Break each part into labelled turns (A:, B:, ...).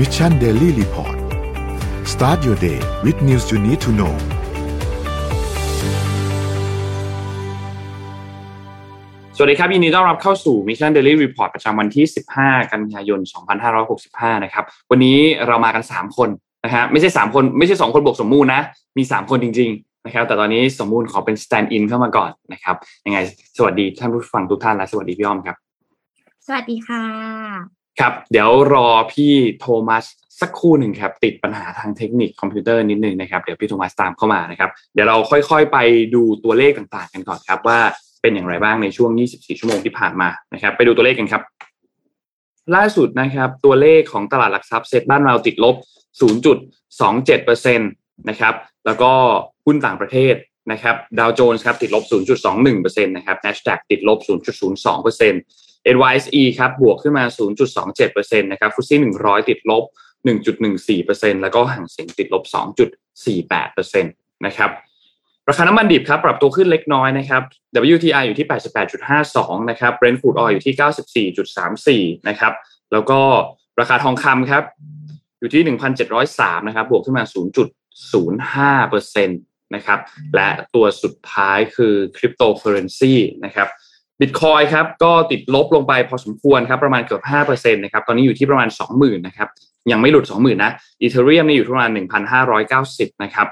A: Mission Daily Report start your day with news you need to know
B: สวัสดีครับยินดีต้อนรับเข้าสู่ Mission Daily Report ประจำวันที่ 15 กันยายน 2565 นะครับ วันนี้เรามากัน 3 คนนะฮะไม่ใช่ 3 คนไม่ใช่ 2 คนบวกสมมูลนะ มี 3 คนจริง ๆ นะครับ แต่ตอนนี้สมมูลขอเป็น stand in เข้ามาก่อนนะครับยังไงสวัสดีท่านผู้ฟังทุกท่านและสวัสดีพี่อ้อมครับ
C: สวัสดีค่ะ
B: ครับ เดี๋ยวรอพี่โทมัสสักครู่หนึ่งครับติดปัญหาทางเทคนิคคอมพิวเตอร์นิดนึงนะครับเดี๋ยวพี่โทมัสตามเข้ามานะครับเดี๋ยวเราค่อยๆ ไปดูตัวเลขต่างๆ กันก่อนครับ ว่าเป็นอย่างไรบ้างในช่วง 24 ชั่วโมงที่ผ่านมานะครับ ไปดูตัวเลขกันครับ ล่าสุดนะครับ ตัวเลขของตลาดหลักทรัพย์เซ็ตบ้านเราติดลบ 0.27%นะครับแล้วก็หุ้นต่างประเทศนะครับดาวโจนส์ครับติดลบ 0.21%นะครับ NASDAQ ติดลบ 0.02% NYSE ครับบวกขึ้นมา 0.27%นะครับฟุตซี่100 ติดลบ 1.14%แล้วก็ห่างเสียงติดลบ 2.48%นะครับราคาน้ำมันดิบครับปรับตัวขึ้นเล็กน้อยนะครับ WTI อยู่ที่ 88.52 นะครับ Brent crude oil อยู่ที่ 94.34 นะครับ แล้วก็ราคาทองคำครับ อยู่ที่ 1,703 นะครับ บวกขึ้นมา 0.05%นะครับ และตัวสุดท้ายคือคริปโตเคอร์เรนซีนะครับ บิตคอยน์ครับก็ติดลบลงไปพอสมควรครับประมาณเกือบ5%นะครับตอนนี้อยู่ที่ประมาณ 20,000นะครับยังไม่หลุด 20,000นะ Ethereum นี่อยู่ที่ประมาณ 1,590นะครับ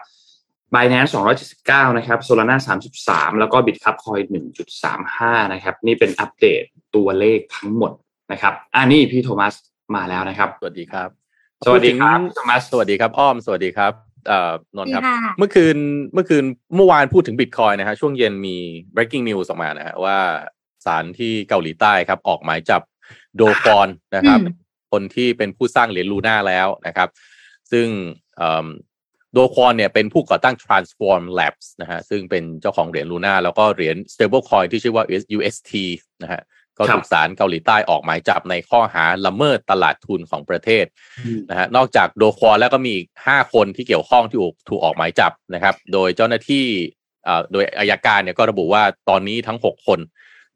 B: Binance 279นะครับ Solana 33แล้วก็ Bitkub Coin 1.35นะครับ นี่เป็นอัปเดตตัวเลขทั้งหมดนะครับอ่านี่พี่โทมัสมาแล้วนะครับ
D: สวัสดีครับ
B: สวัสดีครับโทมัส
D: สวัสดีครับ อ้อม สวัสดีครับเอ่อนนท์ครับ
C: สวัสดีค่ะ
D: เมื่อคืนเมื่อคืนเมื่อวานพูดถึงบิตคอยนะฮะช่วงเย็นมี breaking news ออกมานะฮะว่า ศาลที่เกาหลีใต้ครับ ออกหมายจับโดกอนนะครับ
C: อืม
D: คนที่เป็นผู้สร้างเหรียญลูน่าแล้วนะครับ ซึ่งเอิ่มโดควอนเนี่ยเป็นผู้ก่อตั้ง Transform Labs นะฮะซึ่งเป็นเจ้าของเหรียญลูน่าแล้วก็เหรียญ stablecoin ที่ชื่อว่า UST นะฮะก็ถูกศาลเกาหลีใต้ออกหมายจับในข้อหาละเมิดตลาดทุนของประเทศนะฮะนอกจากโดควอนแล้วก็มีอีกห้าคนที่เกี่ยวข้องที่ถูกถูกออกหมายจับนะครับ โดยเจ้าหน้าที่เอ่อโดยอายการเนี่ยก็ระบุว่าตอนนี้ทั้งหกคน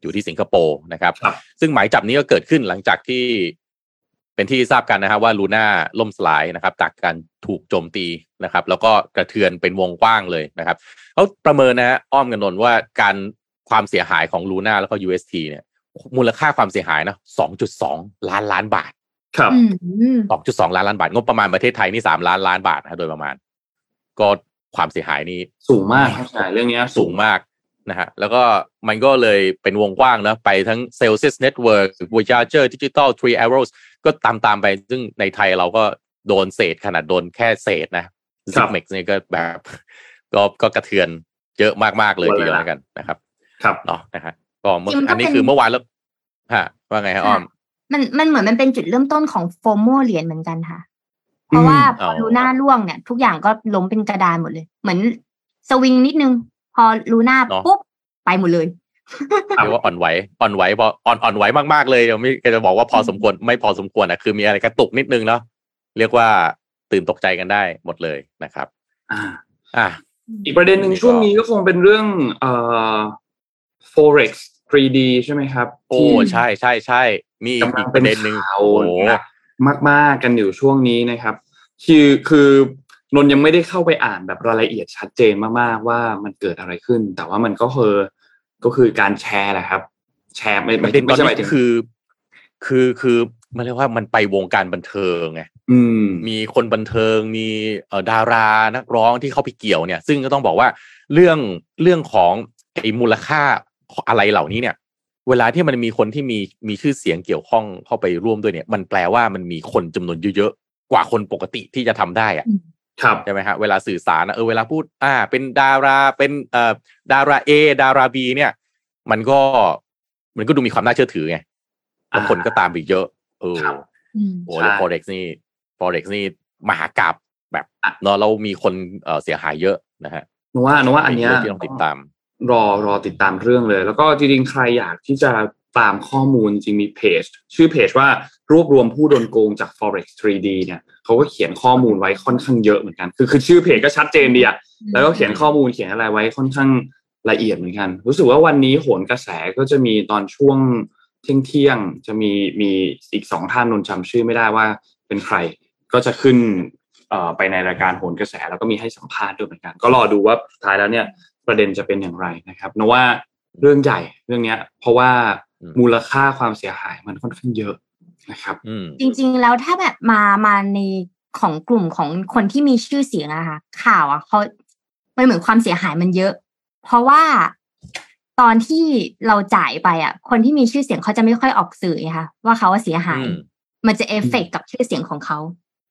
D: อยู่ที่สิงคโปร์นะครับ
B: ครับ
D: ซึ่งหมายจับนี้ก็เกิดขึ้นหลังจากที่เป็นที่ทราบกันนะครับว่าลูน่าล่มสลายนะครับ จากการถูกโจมตีนะครับ แล้วก็กระเทือนเป็นวงกว้างเลยนะครับเขาประเมินนะฮะอ้อมกันนนท์ว่าการความเสียหายของลูน่าแล้วก็ UST เนี่ยมูลค่าความเสียหายนะ2.2 ล้านล้านบาท
B: ครับ
C: อืม
D: 2.2 ล้านล้านบาท งบประมาณประเทศไทยนี่3ล้านล้านบาทนะโดยประมาณ ก็ความเสียหายนี้
B: สูงมากครับใช่เรื่องเนี้ย
D: สูงมาก นะฮะแล้วก็มันก็เลยเป็นวงกว้างนะไปทั้ง Salesforce Network Voyager Digital Three Arrows ก็ตามตามๆไป ซึ่งในไทยเราก็โดนเศษขนาดโดนแค่เศษนะ
B: ครั
D: z
B: บ
D: i g m e x นี่ก็แบบก็ก็กระเทือนเยอะมากๆเลยทีเดียวแล้วกันนะครับ
B: ครับ
D: เนาะนะฮะก็เมื่อ
C: จริงๆมันก็
D: อันนี้
C: เป็น
D: คือเมื่อวานแล้วฮะว่าไงฮะอ้อม
C: มันมันเหมือนมันเป็นจุดเริ่มต้นของโฟโมเหรียญเหมือนกันค่ะ เพราะว่าพอ
D: เอา
C: ลูน่าล่วงเนี่ย ทุกอย่างก็ล้มเป็นกระดานหมดเลย เหมือนสวิงนิดนึง พอลูน่า
D: เนอะ
C: ปุ๊บไปหมดเลย
D: เรียกว่าอ่อนไหวอ่อนไหวพออ่อนอ่อนไหวมากๆเลยเดี๋ยวไม่จะบอกว่าพอสมควรไม่พอสมควรนะคือมีอะไรกระตุกนิดนึงเนาะเรียกว่าตื่นตกใจกันได้หมดเลยนะครับ
B: อ่า
D: อะ
B: อีกประเด็นหนึ่ง
D: นี่ก็
B: ช่วงนี้ก็คงเป็นเรื่องเอ่อ forex 3D ใช่ไหมครับ
D: โอ้
B: ที่
D: ใช่ใช่ใช่มีอีก
B: กำลั
D: อี
B: ง
D: กป
B: เป็น
D: ระเด็นหนึ่ง
B: ข่าว
D: โอ้โห
B: หนักมากๆกันอยู่ช่วงนี้นะครับ คือคือ นนท์ยังไม่ได้เข้าไปอ่านแบบรายละเอียดชัดเจนมากๆว่ามันเกิดอะไรขึ้น แต่ว่ามันก็คือก็คือการแชร์แหละครับ แชร์ไม่
D: ป
B: ไม่
D: ระเด็นต
B: ไม่
D: อน
B: ใช่หมา
D: นี้
B: ยถึง
D: คือ คือคือมันเรียกว่ามันไปวงการบันเทิงไง
B: อืม
D: มีคนบันเทิงมีเอ่อดารานักร้องที่เข้าไปเกี่ยวเนี่ย ซึ่งก็ต้องบอกว่าเรื่องเรื่องของไอ้มูลค่าอะไรเหล่านี้เนี่ย เวลาที่มันมีคนที่มีมีชื่อเสียงเกี่ยวข้องเข้าไปร่วมด้วยเนี่ย มันแปลว่ามันมีคนจำนวนเยอะๆกว่าคนปกติที่จะทำได้อะ
B: ครับ
D: ใช่ไหมฮะเวลาสื่อสารนะเออเวลาพูด อ่า เป็นดาราเป็นเอ่อดาราเอดาราบีเนี่ย มันก็มันก็ดูมีความน่าเชื่อถือไงแล้ว
B: อ่า
D: คนก็ตามไปเยอะ เออ
B: ครับ
C: อืม
D: โอ้แล้ว
B: ใช่
D: forex นี่ forex นี่มหากราบแบบเนาะเรามีคนเอ่อเสียหายเยอะนะฮะ
B: หนูว่าหนูว่าอันเนี้ย
D: เป็เรื่องที่ต้องติดตาม
B: รอรอติดตามเรื่องเลย แล้วก็จริงๆใครอยากที่จะ ตามข้อมูลจริงมีเพจชื่อเพจว่ารวบรวมผู้โดนโกงจาก forex 3D เนี่ยเขาก็เขียนข้อมูลไว้ค่อนข้างเยอะเหมือนกัน คือคือชื่อเพจก็ชัดเจนดีอะแล้วก็เขียนข้อมูลเขียนอะไรไว้ค่อนข้างละเอียดเหมือนกัน รู้สึกว่าวันนี้โหนกระแสก็จะมีตอนช่วงเที่ยงเที่ยงๆจะมีมีอีกสองท่านนนท์จำชื่อไม่ได้ว่าเป็นใคร ก็จะขึ้นเอ่อไปในรายการโหนกระแสแล้วก็มีให้สัมภาษณ์ด้วยเหมือนกัน ก็รอดูว่าสุดท้ายแล้วเนี่ยประเด็นจะเป็นอย่างไรนะครับนว่าเรื่องใหญ่เรื่องเนี้ย เพราะว่า มูลค่าความเสียหายมันค่อนข้างเยอะนะครับ
C: จริงๆแล้วถ้าแบบมามาในของกลุ่มของคนที่มีชื่อเสียงอะค่ะข่าวอะเขามันเหมือนความเสียหายมันเยอะ เพราะว่าตอนที่เราจ่ายไปอะคนที่มีชื่อเสียงเขาจะไม่ค่อยออกสื่อค่ะ ว่าเขาเสียหาย มันจะเอฟเฟกกับชื่อเสียงของเขา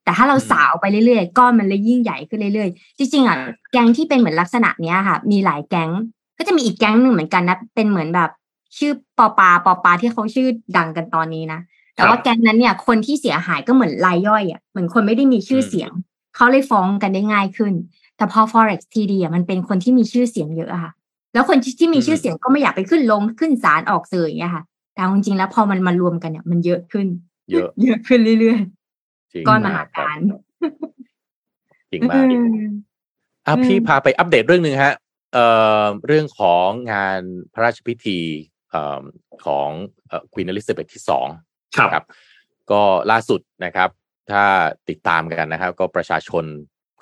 C: แต่ถ้าเราสาวไปเรื่อยๆก้อนมันเลยยิ่งใหญ่ขึ้นเรื่อยๆ จริงๆอะแก๊งที่เป็นเหมือนลักษณะเนี้ยค่ะ มีหลายแก๊ง ก็จะมีอีกแก๊งหนึ่งเหมือนกันนะเป็นเหมือนแบบ ชื่อปอปาปอปาที่เขาชื่อดังกันตอนนี้นะแต่ว่าแก๊งนั้นเนี่ยคนที่เสียหายก็เหมือนรายย่อยอะเหมือนคนไม่ได้มีชื่อเสียง เขาเลยฟ้องกันได้ง่ายขึ้น แต่พอ forex TD อะมันเป็นคนที่มีชื่อเสียงเยอะค่ะ แล้วคนที่มีชื่อเสียงก็ไม่อยากไปขึ้นลงขึ้นศาลออกสื่ออย่างเงี้ยค่ะ แต่จริงๆแล้วพอมันมารวมกันเนี่ยมันเยอะขึ้น
D: เยอะ
C: เยอะขึ้นเรื่อยๆก้อนมหาการ
D: จริงมากอะพี่พาไปอัปเดตเรื่องหนึ่งฮะเอ่อเรื่องของงานพระราชพิธีเอ่อ ของควีนอลิซาเบธที่สองครับ ก็ล่าสุดนะครับ ถ้าติดตามกันนะครับ ก็ประชาชน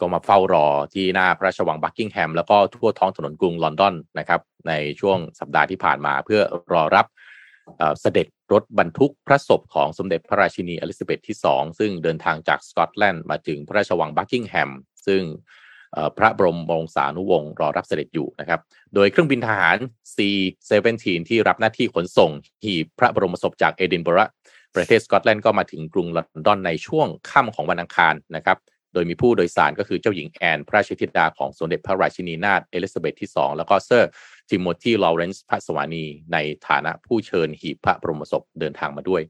D: ก็มาเฝ้ารอที่หน้าพระราชวังบักกิงแฮมแล้วก็ทั่วท้องถนนกรุงลอนดอนนะครับ ในช่วงสัปดาห์ที่ผ่านมาเพื่อรอรับเสด็จรถบรรทุกพระศพของสมเด็จพระราชินีอลิซาเบธที่ 2 ซึ่งเดินทางจากสกอตแลนด์มาถึงพระราชวังบักกิงแฮมซึ่ง พระบรมวงศานุวงศ์รอรับเสด็จอยู่นะครับ โดยเครื่องบินทหาร C-17 ที่รับหน้าที่ขนส่งหีบพระบรมศพจากเอดินบะระประเทศสกอตแลนด์ก็มาถึงกรุงลอนดอนในช่วงค่ำของวันอังคารนะครับ โดยมีผู้โดยสารก็คือเจ้าหญิงแอน พระราชธิดาของสมเด็จพระราชินีนาถเอลิซาเบธที่ 2 แล้วก็เซอร์ทิโมธีลอเรนซ์พระสวามีในฐานะผู้เชิญหีบพระบรมศพเดินทางมาด้วย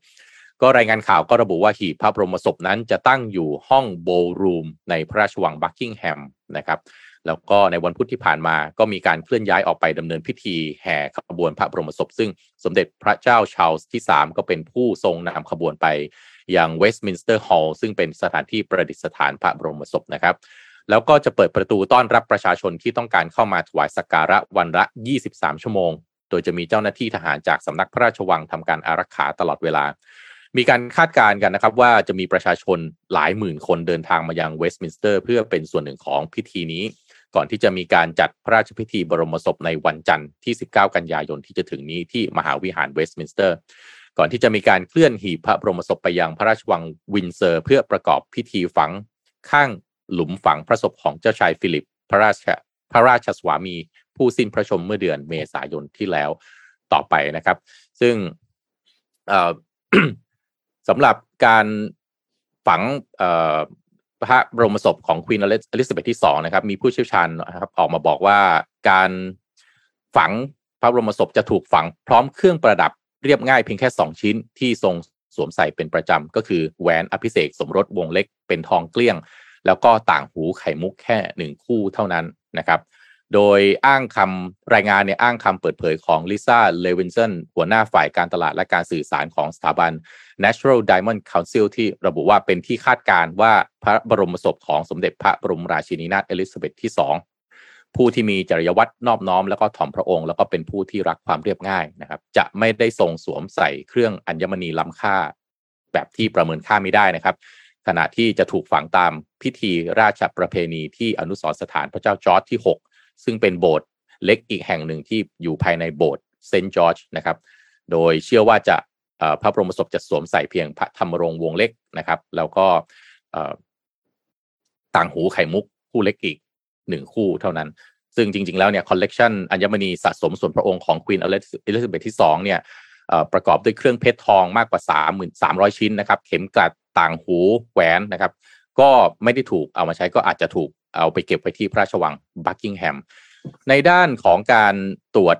D: ก็รายงานข่าวก็ระบุว่าหีบพระบรมศพนั้นจะตั้งอยู่ห้องโบRoom ในพระราชวังบักกิงแฮมนะครับแล้วก็ในวันพุธที่ผ่านมาก็มีการเคลื่อนย้ายออกไปดำเนินพิธีแห่ขบวนพระบรมศพ ซึ่งสมเด็จพระเจ้าชาลส์ที่ 3 ก็เป็นผู้ทรงนำขบวนไปยังเวสต์มินสเตอร์ฮอลล์ซึ่งเป็นสถานที่ประดิษฐานพระบรมศพนะครับ แล้วก็จะเปิดประตูต้อนรับประชาชนที่ต้องการเข้ามาถวายสักการะวันละ 23 ชั่วโมง โดยจะมีเจ้าหน้าที่ทหารจากสำนักพระราชวังทำการอารักขาตลอดเวลา มีการคาดการณ์กันนะครับ ว่าจะมีประชาชนหลายหมื่นคนเดินทางมายังเวสต์มินสเตอร์ เพื่อเป็นส่วนหนึ่งของพิธีนี้ ก่อนที่จะมีการจัดพระราชพิธีบรมศพในวันจันทร์ที่ 19 กันยายนที่จะถึงนี้ที่มหาวิหารเวสต์มินสเตอร์ ก่อนที่จะมีการเคลื่อนหีบพระบรมศพไปยังพระราชวังวินด์เซอร์ เพื่อประกอบพิธีฝังข้างหลุมฝังพระศพของเจ้าชายฟิลิป พระราชพระราชสวามี ผู้สิ้นพระชนม์เมื่อเดือนเมษายนที่แล้วต่อไปนะครับ ซึ่ง สำหรับการฝังพระบรมศพของควีนอลิซาเบธที่สองนะครับ มีผู้เชี่ยวชาญนะครับออกมาบอกว่าการฝังพระบรมศพจะถูกฝังพร้อมเครื่องประดับเรียบง่ายเพียงแค่ 2 ชิ้นที่ทรงสวมใส่เป็นประจำ ก็คือแหวนอภิเษกสมรสวงเล็กเป็นทองเกลี้ยง แล้วก็ต่างหูไข่มุกแค่หนึ่งคู่เท่านั้นนะครับ โดยอ้างคำรายงานเนี่ยอ้างคำเปิดเผยของลิซ่าเลวินสันหัวหน้าฝ่ายการตลาดและการสื่อสารของสถาบัน Natural Diamond Council ที่ระบุว่าเป็นที่คาดการว่าพระบรมศพของสมเด็จพระบรมราชินีนาถเอลิซาเบธที่ 2 ผู้ที่มีจริยวัตรนอบน้อม แล้วก็ถ่อมพระองค์ แล้วก็เป็นผู้ที่รักความเรียบง่ายนะครับจะไม่ได้ทรงสวมใส่เครื่องอัญมณีล้ำค่า แบบที่ประเมินค่าไม่ได้นะครับขณะที่จะถูกฝังตามพิธีราชประเพณีที่อนุสรสถานพระเจ้าจอร์จที่ 6 ซึ่งเป็นโบสถ์เล็กอีกแห่งหนึ่งที่อยู่ภายในโบสถ์เซนต์จอร์จนะครับ โดยเชื่อว่าจะพระบรมศพจะสวมใส่เพียงพระธำมรงค์วงเล็กนะครับ แล้วก็ต่างหูไข่มุกคู่เล็กอีกหนึ่งคู่เท่านั้น ซึ่งจริง ๆ แล้วเนี่ยคอลเลกชันอัญมณีสะสมส่วนพระองค์ของควีนอลิซาเบธที่2เนี่ยประกอบด้วยเครื่องเพชรทองมากกว่า 3,300 ชิ้นนะครับ เข็มกลัดต่างหูแหวนนะครับ ก็ไม่ได้ถูกเอามาใช้ก็อาจจะถูก เอาไปเก็บไว้ที่พระราชวังบักกิงแฮมในด้านของการตรวจ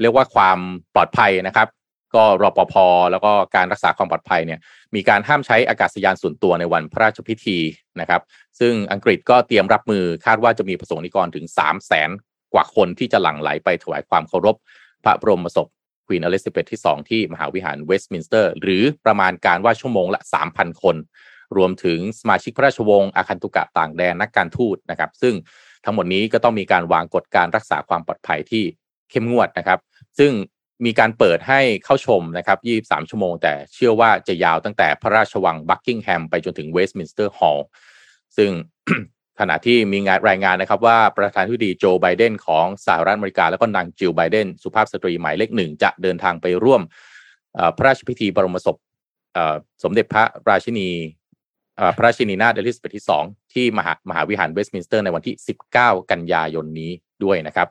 D: เรียกว่าความปลอดภัยนะครับ ก็รปภแล้วก็การรักษาความปลอดภัยเนี่ยมีการห้ามใช้อากาศยานส่วนตัวในวันพระราชพิธีนะครับ ซึ่งอังกฤษก็เตรียมรับมือคาดว่าจะมีประสงค์นิกรถึง 3 0 0แสนกว่าคนที่จะหลั่งไหลไปถวายความเคารพ พระบรมศพควีนอลิซาเบธที่ 2 ที่มหาวิหารเวสต์มินสเตอร์ หรือประมาณการว่าชั่วโมงละ 3,000 คน รวมถึงสมาชิกพระราชวงศ์อาคันตุกะต่างแดนนักการทูตนะครับ ซึ่งทั้งหมดนี้ก็ต้องมีการวางกฎการรักษาความปลอดภัยที่เข้มงวดนะครับ ซึ่งมีการเปิดให้เข้าชมนะครับ 23 ชั่วโมง แต่เชื่อว่าจะยาวตั้งแต่พระราชวังบักกิงแฮมไปจนถึงเวสต์มินสเตอร์ฮอลล์ซึ่งขณะที่มีงานรายงานนะครับว่าประธานาธิบดีโจไบเดนของสหรัฐอเมริกา แล้วก็นางจิลไบเดนสุภาพสตรีหมายเลขหนึ่ง จะเดินทางไปร่วมพระราชพิธีบรมศพสมเด็จพระราชินี พระราชินีนาถเอลิซาเบธที่ 2 ที่มหามหาวิหารเวสต์มินสเตอร์ในวันที่ 19 กันยายนนี้ด้วยนะครับ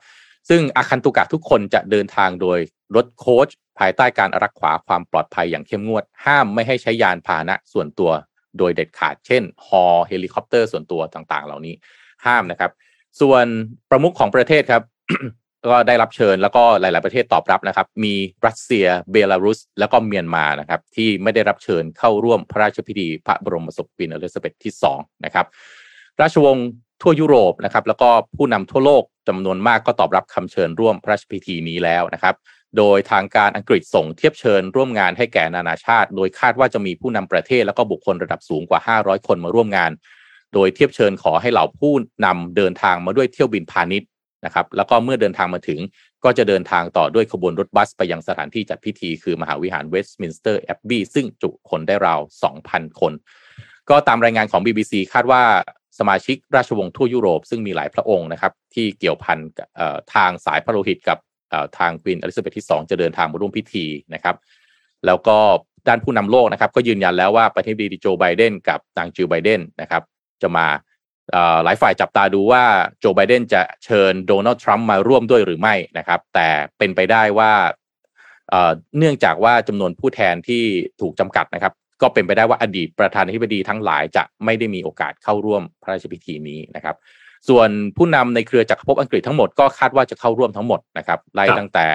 D: ซึ่งอาคันตุกะทุกคนจะเดินทางโดยรถโค้ชภายใต้การรักษาความปลอดภัยอย่างเข้มงวด ห้ามไม่ให้ใช้ยานพาหนะส่วนตัวโดยเด็ดขาด เช่น ฮอเฮลิคอปเตอร์ส่วนตัวต่างๆ เหล่านี้ห้ามนะครับ ส่วนประมุขของประเทศครับ ก็ได้รับเชิญแล้วก็หลาย ๆประเทศตอบรับนะครับ มีรัสเซียเบลารุส แล้วก็เมียนมานะครับที่ไม่ได้รับเชิญเข้าร่วมพระราชพิธีพระบรมศพควีนอลิซาเบธที่2นะครับราชวงศ์ทั่วยุโรปนะครับแล้วก็ผู้นำทั่วโลกจำนวนมากก็ตอบรับคำเชิญร่วมพระราชพิธีนี้แล้วนะครับ โดยทางการอังกฤษส่งเทียบเชิญร่วมงานให้แก่นานาชาติ โดยคาดว่าจะมีผู้นำประเทศแล้วก็บุคคลระดับสูงกว่า 500 คนมาร่วมงาน โดยเทียบเชิญขอให้เหล่าผู้นำเดินทางมาด้วยเที่ยวบินพาณิชย์ นะครับแล้วก็เมื่อเดินทางมาถึงก็จะเดินทางต่อด้วยขบวนรถบัสไปยังสถานที่จัดพิธีคือมหาวิหารเวสต์มินสเตอร์แอบบี้ซึ่งจุคนได้ราว 2,000 คน ก็ตามรายงานของ BBC คาดว่าสมาชิกราชวงศ์ทั่วยุโรป ซึ่งมีหลายพระองค์นะครับ ที่เกี่ยวพันทางสายพระโลหิตกับทางควีนอลิซาเบธที่ 2 จะเดินทางมาร่วมพิธีนะครับ แล้วก็ด้านผู้นำโลกนะครับ ก็ยืนยันแล้วว่าประธานาธิบดีโจไบเดนกับนางจิลไบเดนนะครับ จะมา หลายฝ่ายจับตาดูว่าโจไบเดนจะเชิญโดนัลด์ทรัมป์มาร่วมด้วยหรือไม่นะครับ แต่เป็นไปได้ว่าเนื่องจากว่าจำนวนผู้แทนที่ถูกจำกัดนะครับ ก็เป็นไปได้ว่าอดีตประธานาธิบดีทั้งหลายจะไม่ได้มีโอกาสเข้าร่วมพระราชพิธีนี้นะครับ ส่วนผู้นำในเครือจักรภพอังกฤษทั้งหมดก็คาดว่าจะเข้าร่วมทั้งหมดนะครับไล่ตั้งแต่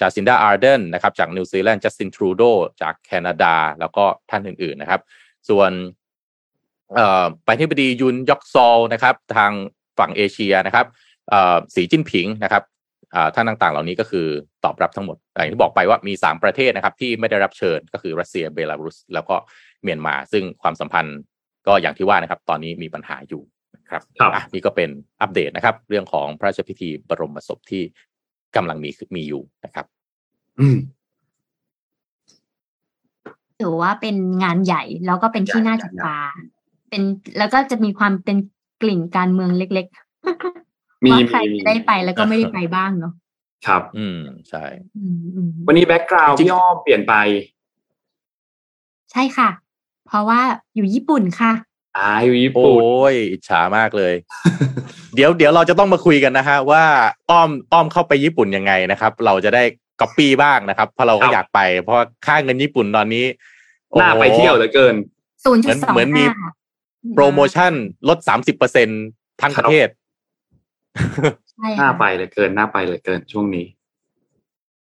D: จาซินดาอาร์เดนนะครับจากนิวซีแลนด์จัสตินทรูโดจากแคนาดา แล้วก็ท่านอื่นๆนะครับ ส่วน ประธานาธิบดียุนซอกยอลนะครับทางฝั่งเอเชียนะครับสีจิ้นผิงนะครับท่านต่างๆ เหล่านี้ก็คือตอบรับทั้งหมดอย่างที่บอกไปว่ามี 3 ประเทศนะครับ ที่ไม่ได้รับเชิญก็คือรัสเซียเบลารุส แล้วก็เมียนมา ซึ่งความสัมพันธ์ก็อย่างที่ว่านะครับ ตอนนี้มีปัญหาอยู่นะครับอะนี่ก็เป็นอัปเดตนะครับ เรื่องของพระราชพิธีบรมศพที่กำลังมีมีอยู่นะครับ
B: อืม
C: ถือว่าเป็นงานใหญ่แล้วก็เป็นที่น่าจับตา เป็นแล้วก็จะมีความเป็นกลิ่นการเมืองเล็กๆ
B: มี
C: ว่าใคร
B: มี
C: จะได้ไปแล้วก็ไม่ได้ไปบ้างเนาะ
B: ครับ
D: อืมใช่
C: อืมอืม
B: วันนี้แบ็กกราวด์
D: จริง
B: พี่อ้อมเปลี่ยนไป
C: ใช่ค่ะ เพราะว่าอยู่ญี่ปุ่นค่ะ
B: อ่าอยู่ญี่
D: โอ้
B: ปุ่น
D: ยอิจฉามากเลย เดี๋ยวเดี๋ยวเราจะต้องมาคุยกันนะฮะว่าอ้อมอ้อมเข้าไปญี่ปุ่นยังไงนะครับ เราจะได้ก๊อปปี้บ้างนะครับ เพราะเราก็อยากไป เพราะว่าค่าเงินญี่ปุ่นตอนนี้โอ้โห
B: น่าไปเที่ยวเหลือเกิน
C: ศูนย์จุดสอง
D: เหมือนมี โปรโมชั่นลดสามสิบเปอร์เซ็นทั้งประเทศ
C: ใช่
B: น่า
C: ค่ะ
B: ไปเหลือเกินน่าไปเหลือเกินช่วงนี้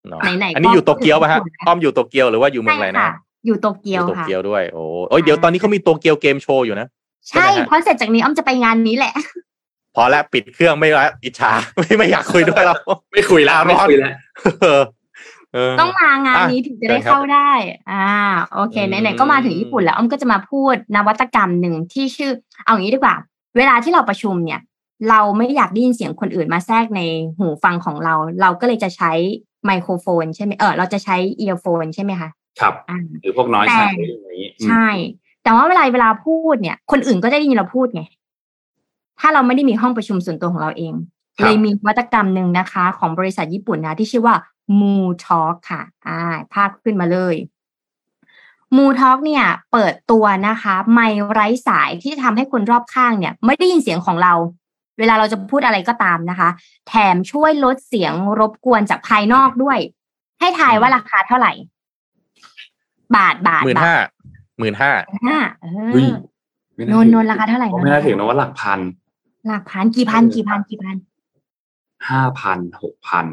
D: เนาะ
C: ไหนๆ
D: อันนี้อยู่โตเกียวป่ะฮะ
C: ก็
D: อ้อมอยู่โตเกียวหรือว่าอยู่เมืองอะไร
C: ใช่
D: นะ
C: ค่ะอยู่โตเกียว
D: อยู่โต
C: ค่ะ
D: เกียวด้วยโอ้โอ้ยเดี๋ยวตอนนี้เขามีโตเกียวเกมโชว์อยู่นะ
C: ใช่
D: ใช่ไหมฮะ
C: เพราะเสร็จจากนี้อ้อมจะไปงานนี้แหละ
D: พอแล้วปิดเครื่องไม่ละอิจฉาไม่ไม่อยากคุยด้วยแล้ว
B: ไม่คุยแล้วไม่คุยแล้ว
D: เออเออ
C: ต้องมางานนี้
D: อะ
C: ถึงจะได้
D: เชิญครับ
C: เข้าได้ อ่า โอเค
D: อืม
C: ไหนๆก็มาถึงญี่ปุ่นแล้วอ้อมก็จะมาพูดนวัตกรรมหนึ่งที่ชื่อ เอางี้ดีกว่า เวลาที่เราประชุมเนี่ย เราไม่อยากได้ยินเสียงคนอื่นมาแทรกในหูฟังของเรา เราก็เลยจะใช้ไมโครโฟน ใช่ไหมเออเราจะใช้เอียร์โฟนใช่ไหมคะ
B: ครับ
C: อ่า
B: หรือพวกน้อย
C: แต่
B: ใช้อย่างนี้อืม
C: ใช่ แต่ว่าเวลาเวลาพูดเนี่ย คนอื่นก็จะได้ยินเราพูดไงถ้าเราไม่ได้มีห้องประชุมส่วนตัวของเราเอง
B: ครับ
C: เลยมีนวัตกรรมหนึ่งนะคะ ของบริษัทญี่ปุ่นนะที่ชื่อว่า Mu Talk ค่ะ อ่า ภาพขึ้นมาเลย Mu Talk เนี่ย เปิดตัวนะคะ ไมค์ไร้สายที่จะทำให้คนรอบข้างเนี่ย ไม่ได้ยินเสียงของเรา เวลาเราจะพูดอะไรก็ตามนะคะ แถมช่วยลดเสียงรบกวนจากภายนอกด้วย ให้ทายว่าราคาเท่าไหร่ บาทบาท
D: หมื่น
C: บา
D: ห้า
C: ท
D: หมื่นห้า
C: ห้าเอ
B: เฮ้ย
C: อ
B: ไม่
C: นนท์นนท์ราคาเท่าไหร่
B: ไม่น่าถึงนะว่าหลักพัน
C: หลักพันกี่พันกี่พันกี่พัน
B: ห้าพันหกพัน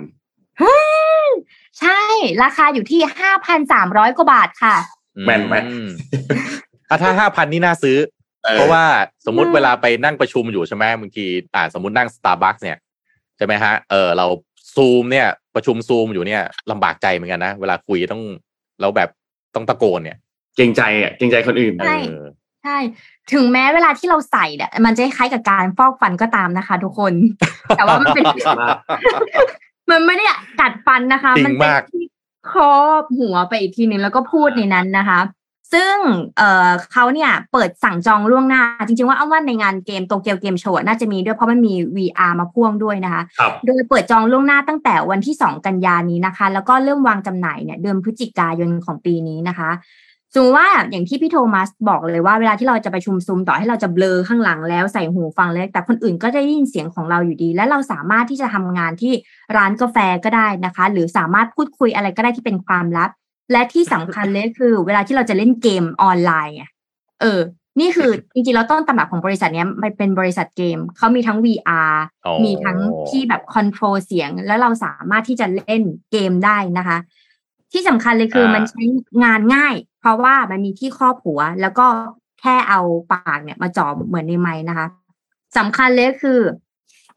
C: ใช่ ราคาอยู่ที่ห้าพันสามร้อยกว่าบาทค่ะ
B: แม่นไหม
D: อือะถ้าห้าพันนี่น่าซื้อ เพราะว่าสมมุติ
C: อืม
D: เวลาไปนั่งประชุมอยู่ใช่ไหมบางทีอ่าสมมตินั่งสตาร์บัคเนี่ยใช่ไหมฮะเออเราซูมเนี่ยประชุมซูมอยู่เนี่ยลำบากใจเหมือนกันนะ เวลาคุยต้องเราแบบต้องตะโกนเนี่ย
B: เกรงใจอะเกรงใจคนอื่น
C: ใช่
D: เออ
C: ใช่ ถึงแม้เวลาที่เราใส่เนี่ยมันจะคล้ายกับการฟอกฟันก็ตามนะคะ ทุกคน แต่ว่ามันเป็น มันไม่ได้กัดฟันนะคะ
D: จริง
C: มันเป็น
D: มาก
C: ที่ครอบหัวไปอีกทีหนึ่งแล้วก็พูดในนั้นนะคะ ซึ่งเอ่อเขาเนี่ยเปิดสั่งจองล่วงหน้า จริงๆว่าอ้อมว่าในงานเกมโตเกียวเกมโชว์น่าจะมีด้วยเพราะมันมี VR มาพ่วงด้วยนะคะ
B: ครับ
C: โดยเปิดจองล่วงหน้าตั้งแต่วันที่ 2 กันยานี้นะคะ แล้วก็เริ่มวางจำหน่ายเนี่ยเดือนพฤศจิกายนของปีนี้นะคะ สมมติว่าอย่างที่พี่โทมัสบอกเลยว่าเวลาที่เราจะไปชุมซุมต่อให้เราจะเบลอข้างหลังแล้วใส่หูฟังแล้วแต่คนอื่นก็จะได้ยินเสียงของเราอยู่ดี และเราสามารถที่จะทำงานที่ร้านกาแฟก็ได้นะคะ หรือสามารถพูดคุยอะไรก็ได้ที่เป็นความลับ และที่สำคัญเลยคือ เวลาที่เราจะเล่นเกมออนไลน์ไงเออ นี่คือจริงๆแล้วต้นตำรับของบริษัทเนี้ยมันเป็นบริษัทเกมเขามีทั้ง VR
D: อ๋อ
C: มีทั้งที่แบบคอนโทรลเสียง แล้วเราสามารถที่จะเล่นเกมได้นะคะ ที่สำคัญเลยคืออา
D: มั
C: มันใช้งานง่าย เพราะว่ามันมีที่ครอบหัว แล้วก็แค่เอาปากเนี่ยมาจ่อเหมือนในไม้นะคะสำคัญเลยก็คือ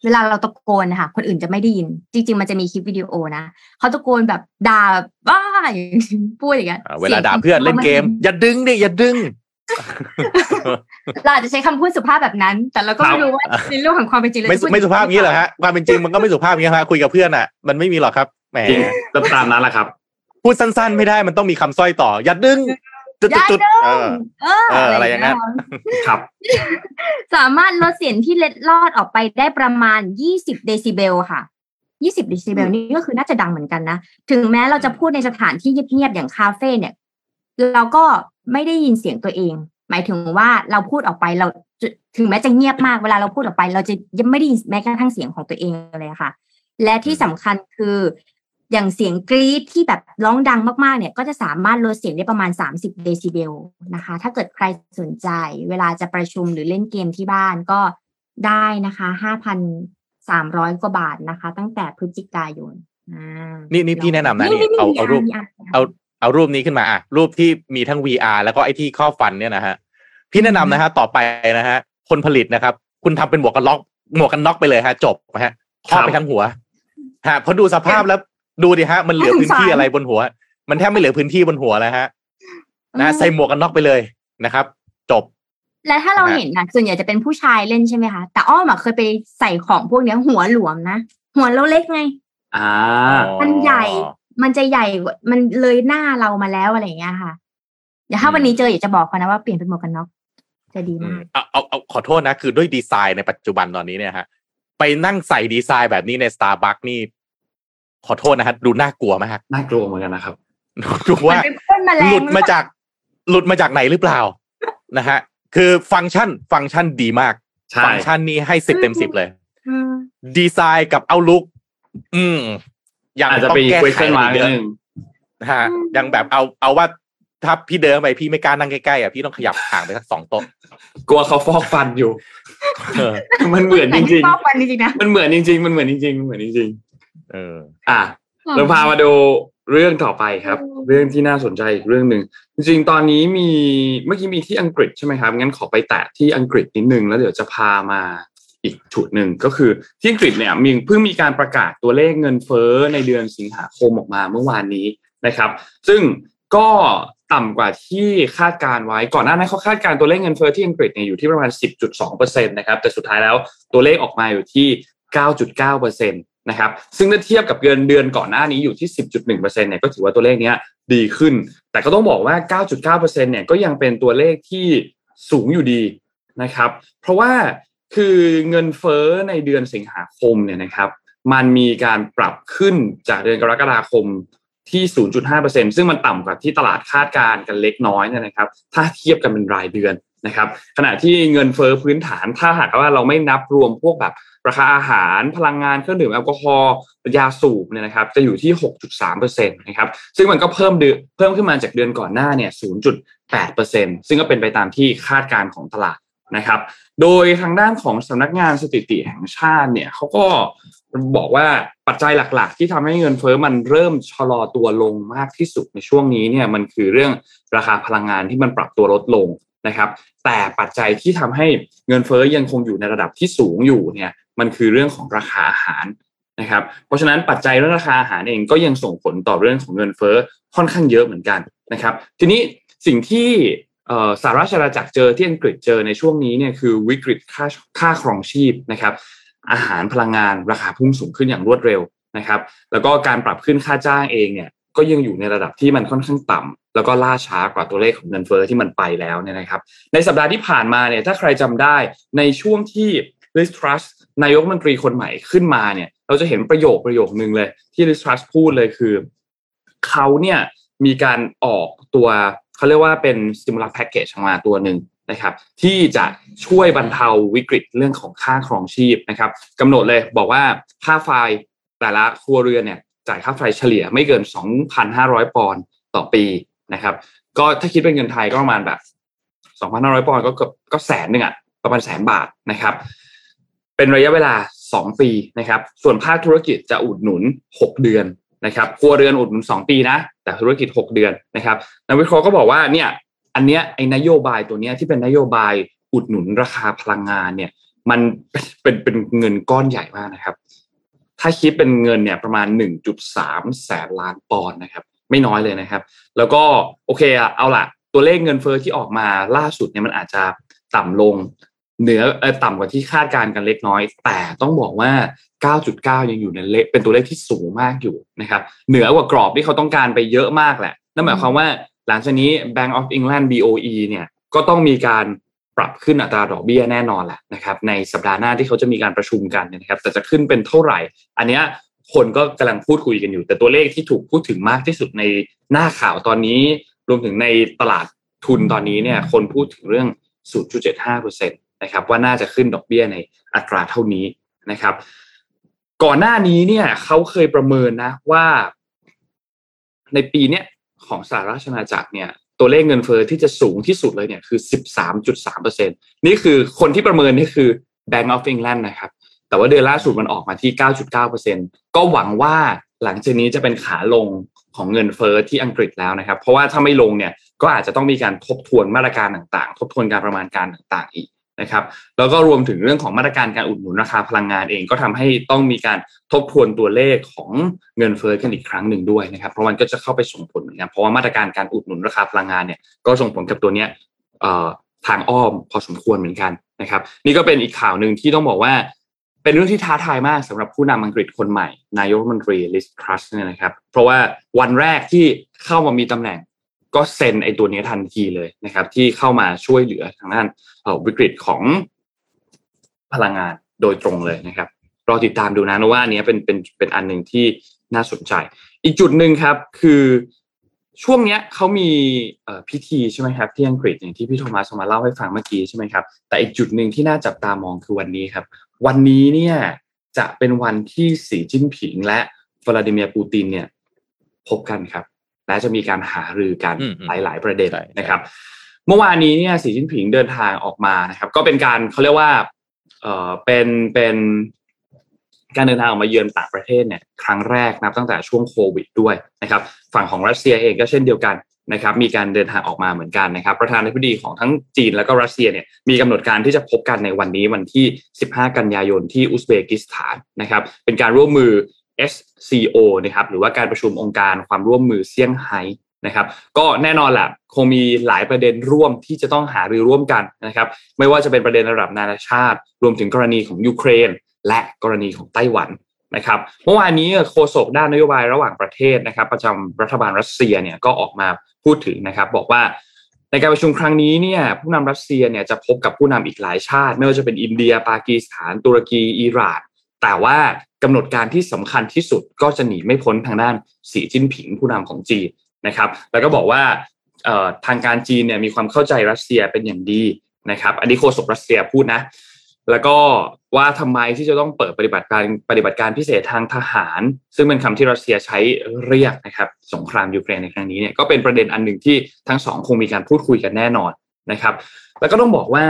C: เวลาเราตะโกนนะคะคนอื่นจะไม่ได้ยิน จริง ๆ มันจะมีคลิปวิดีโอนะเขาตะโกนแบบด่าแบบบ้าอย่างพูดอย่างเงี้ย
D: อ่าเวลาด่าเพื่อนเล่นเกม อย่าดึงดิอย่าดึง
C: เราอาจจะใช้คำพูดสุภาพแบบนั้น แต่เราก็
B: ครั
C: ไม่
B: บ
C: รู้ว่าในเรื่องของความเป็นจริงเรา
D: ไม่
C: จะพูด
D: ไม่สุภาพงี้เหรอฮะความเป็นจริงมันก็ไม่สุภาพงี้ฮะคุยกับเพื่อนอะ มันไม่มีหรอกครับแหม
B: จริงก็ตามนั้นแหละครับ
D: พูดสั้น ๆ ไม่ได้มันต้องมีคำสร้อยต่อ อย่าดึงจุด
C: อย่า
D: จุด
C: ดึง
D: เออ
C: เออ
D: เอออะไรอย่างนั้น
B: ครับ
C: สามารถลดเสียงที่เล็ดลอดออกไปได้ประมาณ20เดซิเบลค่ะ20เดซิเบลนี่ก็คือน่าจะดังเหมือนกันนะ ถึงแม้เราจะพูดในสถานที่เงียบๆอย่างคาเฟ่เนี่ย เราก็ไม่ได้ยินเสียงตัวเอง หมายถึงว่าเราพูดออกไปเราถึงแม้จะเงียบมากเวลาเราพูดออกไป เราจะยังไม่ได้ยินแม้กระทั่งเสียงของตัวเองเลยอะค่ะ และที่สำคัญคือ อย่างเสียงกรี๊ดที่แบบร้องดังมากๆ เนี่ยก็จะสามารถลดเสียงได้ประมาณ 30 เดซิเบลนะคะ ถ้าเกิดใครสนใจ เวลาจะประชุมหรือเล่นเกมที่บ้านก็ได้นะคะ 5,300 กว่าบาทนะคะ ตั้งแต่พฤศจิกายนอ่า
D: นี่นี่พี่แนะนำนะนี่เอาเอารูป
C: มีะ
D: เอาเอารูปนี้ขึ้นมาอะรูปที่มีทั้ง VR แล้วก็ไอ้ที่ครอบฟันเนี่ยนะฮะพี่แนะนำนะฮะต่อไปนะฮะคนผลิตนะครับ คุณทำเป็นหมวกกันน็อกหมวกกันน็อกไปเลยฮะ จบนะฮะครอบไปทั้งหัวฮะเพราะดูสภาพแล้ว ดูดิฮะ มันเหลือพื้นที่อะไรบนหัว มันแทบไม่เหลือพื้นที่บนหัวแล้วฮะ นะใส่หมวกกันน็อกไปเลยนะครับ จบ
C: และถ้าเรา
D: นะฮะ
C: เห็นนะส่วนใหญ่จะเป็นผู้ชายเล่นใช่ไหมคะแต่อ้อมอะเคยไปใส่ของพวกเนี้ย หัวหลวมนะหัวเราเล็กไง
B: อ่า
C: มันใหญ่ มันจะใหญ่กว่ามันเลยหน้าเรามาแล้วอะไรอย่างเงี้ยค่ะเดี๋ยวถ้า
D: อืม
C: วันนี้เจออยากจะบอกเขานะว่าเปลี่ยนเป็นหมวกกันน็อกจะดี
D: อื
C: มามก
D: เอาเอาเอาขอโทษนะ คือด้วยดีไซน์ในปัจจุบันตอนนี้เนี่ยฮะ ไปนั่งใส่ดีไซน์แบบนี้ใน Starbucks นี่ ขอโทษนะฮะดูน่ากลัวมาก
B: น่ากลัวเหมือนกันนะครับ
D: ดูว่า
C: มันเป็นพ่นแมลง
D: หลุดมาจากหลุดมาจากไหนหรือเปล่านะฮะคือฟังก์ชันฟังก์ชันดีมาก
B: ใช่
D: ฟังก์ชันนี้ให้สิบเต็มสิบเลย
C: อืม
D: ดีไซน์กับเอาลุกอืมยัง
B: อาจจะ
D: ต้อง
B: เป็น
D: แก้ไข
B: question
D: อะไร
B: mark
D: เย
B: นิด
D: อะ
B: นึง
D: นะฮะยังแบบเอาเอาว่าถ้าพี่เดินไปพี่ไม่กล้านั่งใกล้ๆอะพี่ต้องขยับห่างไปสักสองโต๊ะ
B: กลัวเขาฟอกฟันอยู่
D: เออ
B: มันเหมือนจริง
C: ชอบวันจริงๆนะ
B: ๆมันเหมือนจริงๆมันเหมือนจริงๆมันเหมือนจริง
D: เออ
B: ๆอะเราพามาดูเรื่องต่อไปครับ เรื่องที่น่าสนใจอีกเรื่องหนึ่งจริงๆตอนนี้มีเมื่อกี้มีที่อังกฤษใช่ไหมครับงั้นขอไปแตะที่อังกฤษนิดนึงแล้วเดี๋ยวจะพามาอีกจุดหนึ่งก็คือที่อังกฤษเนี่ยมีเพิ่งมีการประกาศตัวเลขเงินเฟ้อในเดือนสิงหาคมออกมาเมื่อวานนี้นะครับ ซึ่งก็ต่ำกว่าที่คาดการไว้ก่อนหน้านั้นเขาคาดการตัวเลขเงินเฟ้อที่อังกฤษเนี่ยอยู่ที่ประมาณ 10.2%นะครับแต่สุดท้ายแล้วตัวเลขออกมาอยู่ที่ 9.9%นะครับซึ่งถ้าเทียบกับเดือนเดือนก่อนหน้านี้อยู่ที่ 10.1%เนี่ยก็ถือว่าตัวเลขนี้ดีขึ้น แต่ก็ต้องบอกว่า 9.9%เนี่ยก็ยังเป็นตัวเลขที่สูงอยู่ดีนะครับ เพราะว่าคือเงินเฟ้อในเดือนสิงหาคมเนี่ยนะครับ มันมีการปรับขึ้นจากเดือนกรกฎาคมที่ 0.5%ซึ่งมันต่ำกว่าที่ตลาดคาดการณ์กันเล็กน้อยนะครับ ถ้าเทียบกันเป็นรายเดือน นะครับขณะที่เงินเฟ้อพื้นฐานถ้าหากว่าเราไม่นับรวมพวกแบบราคาอาหารพลังงานเครื่องดื่มแอลกอฮอล์ยาสูบเนี่ยนะครับจะอยู่ที่ 6.3%นะครับซึ่งมันก็เพิ่มเดือเพิ่มขึ้นมาจากเดือนก่อนหน้าเนี่ย 0.8%ซึ่งก็เป็นไปตามที่คาดการณ์ของตลาดนะครับ โดยทางด้านของสำนักงานสถิติแห่งชาติเนี่ยเขาก็บอกว่าปัจจัยหลักๆ ที่ทำให้เงินเฟ้อมันเริ่มชะลอตัวลงมากที่สุดในช่วงนี้เนี่ยมันคือเรื่องราคาพลังงานที่มันปรับตัวลดลง นะครับ แต่ปัจจัยที่ทำให้เงินเฟ้อยังคงอยู่ในระดับที่สูงอยู่เนี่ยมันคือเรื่องของราคาอาหารนะครับ เพราะฉะนั้นปัจจัยเรื่องราคาอาหารเองก็ยังส่งผลต่อเรื่องของเงินเฟ้อค่อนข้างเยอะเหมือนกันนะครับ ทีนี้สิ่งที่สหราชอาณาจักรเจอที่อังกฤษเจอในช่วงนี้เนี่ยคือวิกฤตค่าค่าครองชีพนะครับ อาหารพลังงานราคาพุ่งสูงขึ้นอย่างรวดเร็วนะครับ แล้วก็การปรับขึ้นค่าจ้างเองเนี่ยก็ยังอยู่ในระดับที่มันค่อนข้างต่ำ แล้วก็ล่าช้ากว่าตัวเลขของเงินเฟอ้อที่มันไปแล้วเนี่ยนะครับ ในสัปดาห์ที่ผ่านมาเนี่ยถ้าใครจำได้ในช่วงที่ลิสทรัสนายกมนตรีคนใหม่ขึ้นมาเนี่ย เราจะเห็นประโยคประโยคนึงเลย ที่ลิสทรัสพูดเลยคือเขาเนี่ยมีการออกตัวเขาเรียกว่าเป็น stimulus package มาตัวหนึ่งนะครับที่จะช่วยบรรเทาวิกฤตเรื่องของค่าครองชีพนะครับกำหนดเลยบอกว่าค่าไฟแต่ละครัวเรือนเนี่ยจ่ายค่าไฟเฉลี่ยไม่เกิน 2,500 ปอนด์ต่อปี นะครับ ก็ถ้าคิดเป็นเงินไทยก็ประมาณแบบ2,500ปอนด์ก็เกือบก็แสนหนึ่งอะประมาณแสนบาทนะครับ เป็นระยะเวลา2ปีนะครับ ส่วนภาคธุรกิจจะอุดหนุน6เดือนนะครับครัวเรือนอุดหนุน2ปีนะ แต่ธุรกิจ6เดือนนะครับนักวิเคราะห์ก็บอกว่าเนี่ยอันเนี้ยไอ้นโยบายตัวเนี้ยที่เป็นนโยบายอุดหนุนราคาพลังงานเนี่ย มันเป็นเป็นเงินก้อนใหญ่มากนะครับ ถ้าคิดเป็นเงินเนี่ยประมาณ 1.3 แสนล้านปอนด์นะครับ ไม่น้อยเลยนะครับ แล้วก็โอเคอะเอาละตัวเลขเงินเฟอ้อที่ออกมาล่าสุดเนี่ยมันอาจจะต่ำลงเหนือเออต่ำกว่าที่คาดการณ์กันเล็กน้อย แต่ต้องบอกว่า 9.9 ยังอยู่ในเลขเป็นตัวเลขที่สูงมากอยู่นะครับเหนือกว่ากรอบที่เขาต้องการไปเยอะมากแหละนั่นหมายความว่าหลังจากนี้ Bank of England BOE เนี่ยก็ต้องมีการปรับขึ้นอัตราดอกเบี้ยแน่นอนแหละนะครับในสัปดาห์หน้าที่เขาจะมีการประชุมกันนะครับแต่จะขึ้นเป็นเท่าไหร่ อันเนี้ย คนก็กำลังพูดคุยกันอยู่ แต่ตัวเลขที่ถูกพูดถึงมากที่สุดในหน้าข่าวตอนนี้ รวมถึงในตลาดทุนตอนนี้เนี่ย คนพูดถึงเรื่อง 0.75%นะครับว่าน่าจะขึ้นดอกเบี้ยในอัตราเท่านี้นะครับ ก่อนหน้านี้เนี่ยเขาเคยประเมินนะว่า ในปีเนี้ยของสหราชอาณาจักรเนี่ย ตัวเลขเงินเฟอ้อที่จะสูงที่สุดเลยเนี่ยคือ 13.3%นี่คือคนที่ประเมินนี่คือ Bank of England นะครับ แต่ว่าเดือนล่าสุดมันออกมาที่ 9.9%ก็หวังว่าหลังจากนี้จะเป็นขาลงของเงินเฟอ้อที่อังกฤษแล้วนะครับ เพราะว่าถ้าไม่ลงเนี่ยก็อาจจะต้องมีการทบทวนมาตรการต่างๆ ทบทวนการประมาณการต่างๆ อีกนะครับแล้วก็รวมถึงเรื่องของมาตรการการอุดหนุนราคาพลังงานเองก็ทำให้ต้องมีการทบทวนตัวเลขของเงินเฟ้อกันอีกครั้งหนึ่งด้วยนะครับเพราะมันก็จะเข้าไปส่งผลเหมือนกันเพราะว่ามาตรการการอุดหนุนราคาพลังงานเนี่ยก็ส่งผลกับตัวเนี้ยทางอ้อมพอสมควรเหมือนกันนะครับ นี่ก็เป็นอีกข่าวหนึ่งที่ต้องบอกว่า เป็นเรื่องที่ท้าทายมากสำหรับผู้นำอังกฤษคนใหม่ นายกรัฐมนตรีลิสทรัสเนี่ยนะครับ เพราะว่าวันแรกที่เข้ามามีตำแหน่งก็เซ็นไอตัวนี้ทันทีเลยนะครับ ที่เข้ามาช่วยเหลือทางด้านวิกฤตของพลังงานโดยตรงเลยนะครับรอติดตามดูนะนว่าอันนี้เป็นเป็นเป็นอันหนึ่งที่น่าสนใจ อีกจุดหนึ่งครับ คือ ช่วงเนี้ยเขามีพิธีใช่ไหมครับที่อังกฤษอย่างที่พี่โทมัสมาเล่าให้ฟังเมื่อกี้ใช่ไหมครับแต่อีกจุดหนึ่งที่น่าจับตามองคือวันนี้ครับ วันนี้เนี่ยจะเป็นวันที่สีจิ้นผิงและวลาดิเมียร์ปูตินเนี่ยพบกันครับ และจะมีการหารือกันหลาย ๆ ประเด็นนะครับ เมื่อวานนี้เนี่ยสีจิ้นผิงเดินทางออกมานะครับ ก็เป็นการเขาเรียกว่าเอ่อเป็นเป็น การเดินทางออกมาเยือนต่างประเทศเนี่ยครั้งแรกนับตั้งแต่ช่วงโควิดด้วยนะครับฝั่งของรัสเซียเองก็เช่นเดียวกันนะครับมีการเดินทางออกมาเหมือนกันนะครับ ประธานาธิบดีของทั้งจีนแล้วก็รัสเซียเนี่ยมีกำหนดการที่จะพบกันในวันนี้วันที่ 15 กันยายนที่อุซเบกิสถานนะครับเป็นการร่วมมือ SCO นะครับหรือว่าการประชุมองค์การความร่วมมือเซี่ยงไฮ้นะครับก็แน่นอนแหละคงมีหลายประเด็นร่วมที่จะต้องหารือร่วมกันนะครับไม่ว่าจะเป็นประเด็นระดับนานาชาติ รวมถึงกรณีของยูเครน และกรณีของไต้หวันนะครับเมื่อวานนี้โฆษกด้านนโยบายระหว่างประเทศนะครับ ประจำรัฐบาลรัสเซียเนี่ยก็ออกมาพูดถึงนะครับ บอกว่าในการประชุมครั้งนี้เนี่ยผู้นำรัสเซียเนี่ยจะพบกับผู้นำอีกหลายชาติ ไม่ว่าจะเป็นอินเดีย ปากีสถาน ตุรกีอิหร่าน แต่ว่ากำหนดการที่สำคัญที่สุดก็จะหนีไม่พ้นทางด้านสีจิ้นผิงผู้นำของจีนนะครับ แล้วก็บอกว่าทางการจีนเนี่ยมีความเข้าใจรัสเซียเป็นอย่างดีนะครับ อันนี้โฆษกรัสเซียพูดนะ แล้วก็ว่าทำไมที่จะต้องเปิดปฏิบัติการปฏิบัติการพิเศษทางทหาร ซึ่งเป็นคำที่รัสเซียใช้เรียกนะครับ สงครามยูเครนในครั้งนี้เนี่ยก็เป็นประเด็นอันหนึ่งที่ทั้งสองคงมีการพูดคุยกันแน่นอนนะครับ แล้วก็ต้องบอกว่า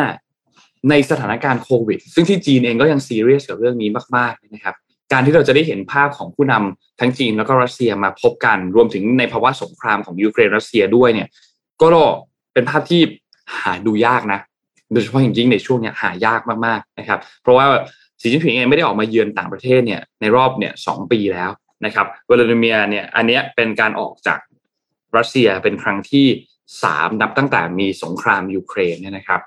B: ในสถานการณ์โควิด ซึ่งที่จีนเองก็ยังซีเรียสกับเรื่องนี้มากๆนะครับ การที่เราจะได้เห็นภาพของผู้นำทั้งจีนแล้วก็รัสเซียมาพบกัน รวมถึงในภาวะสงครามของยูเครนรัสเซียด้วยเนี่ย ก็เป็นภาพที่หาดูยากนะ โดยเฉพาะอย่างยิ่งในช่วงเนี้ยหายากมากๆนะครับ เพราะว่าสีจิ้นผิงเองไม่ได้ออกมาเยือนต่างประเทศเนี่ยในรอบเนี่ยสองปีแล้วนะครับวลาดิเมียเนี่ยอันนี้เป็นการออกจากรัสเซียเป็นครั้งที่สามนับตั้งแต่มีสงครามยูเครนเนี่ยนะครับ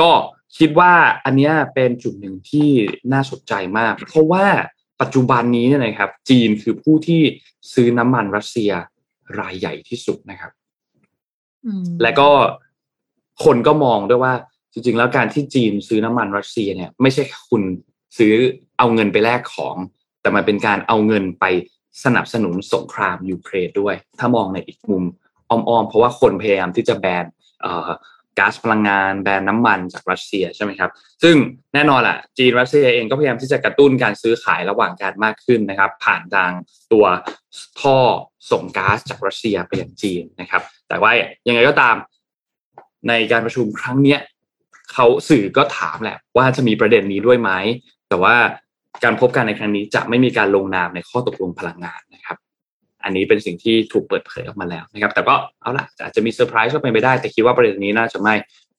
B: ก็คิดว่าอันนี้เป็นจุดหนึ่งที่น่าสนใจมาก เพราะว่าปัจจุบันนี้เนี่ยนะครับจีนคือผู้ที่ซื้อน้ำมันรัสเซียรายใหญ่ที่สุดนะครับ
C: อืม
B: และก็คนก็มองด้วยว่า จริงๆ แล้วการที่จีนซื้อน้ำมันรัสเซียเนี่ยไม่ใช่คุณซื้อเอาเงินไปแลกของ แต่มันเป็นการเอาเงินไปสนับสนุนสงครามยูเครนด้วย ถ้ามองในอีกมุมอ้อมๆ เพราะว่าคนพยายามที่จะแบนก๊าซพลังงานแบนน้ำมันจากรัสเซียใช่ไหมครับ ซึ่งแน่นอนแหละจีนรัสเซียเองก็พยายามที่จะกระตุ้นการซื้อขายระหว่างกันมากขึ้นนะครับ ผ่านทางตัวท่อส่งก๊าซจากรัสเซียไปยังจีนนะครับ แต่ว่ายังไงก็ตามในการประชุมครั้งเนี้ย เขาสื่อก็ถามแหละว่าจะมีประเด็นนี้ด้วยไหมแต่ว่าการพบกันในครั้งนี้จะไม่มีการลงนามในข้อตกลงพลังงานนะครับ อันนี้เป็นสิ่งที่ถูกเปิดเผยออกมาแล้วนะครับ แต่ก็เอาล่ะอาจจะมีเซอร์ไพรส์ก็เป็นไปได้ แต่คิดว่าประเด็นนี้น่าจะไม่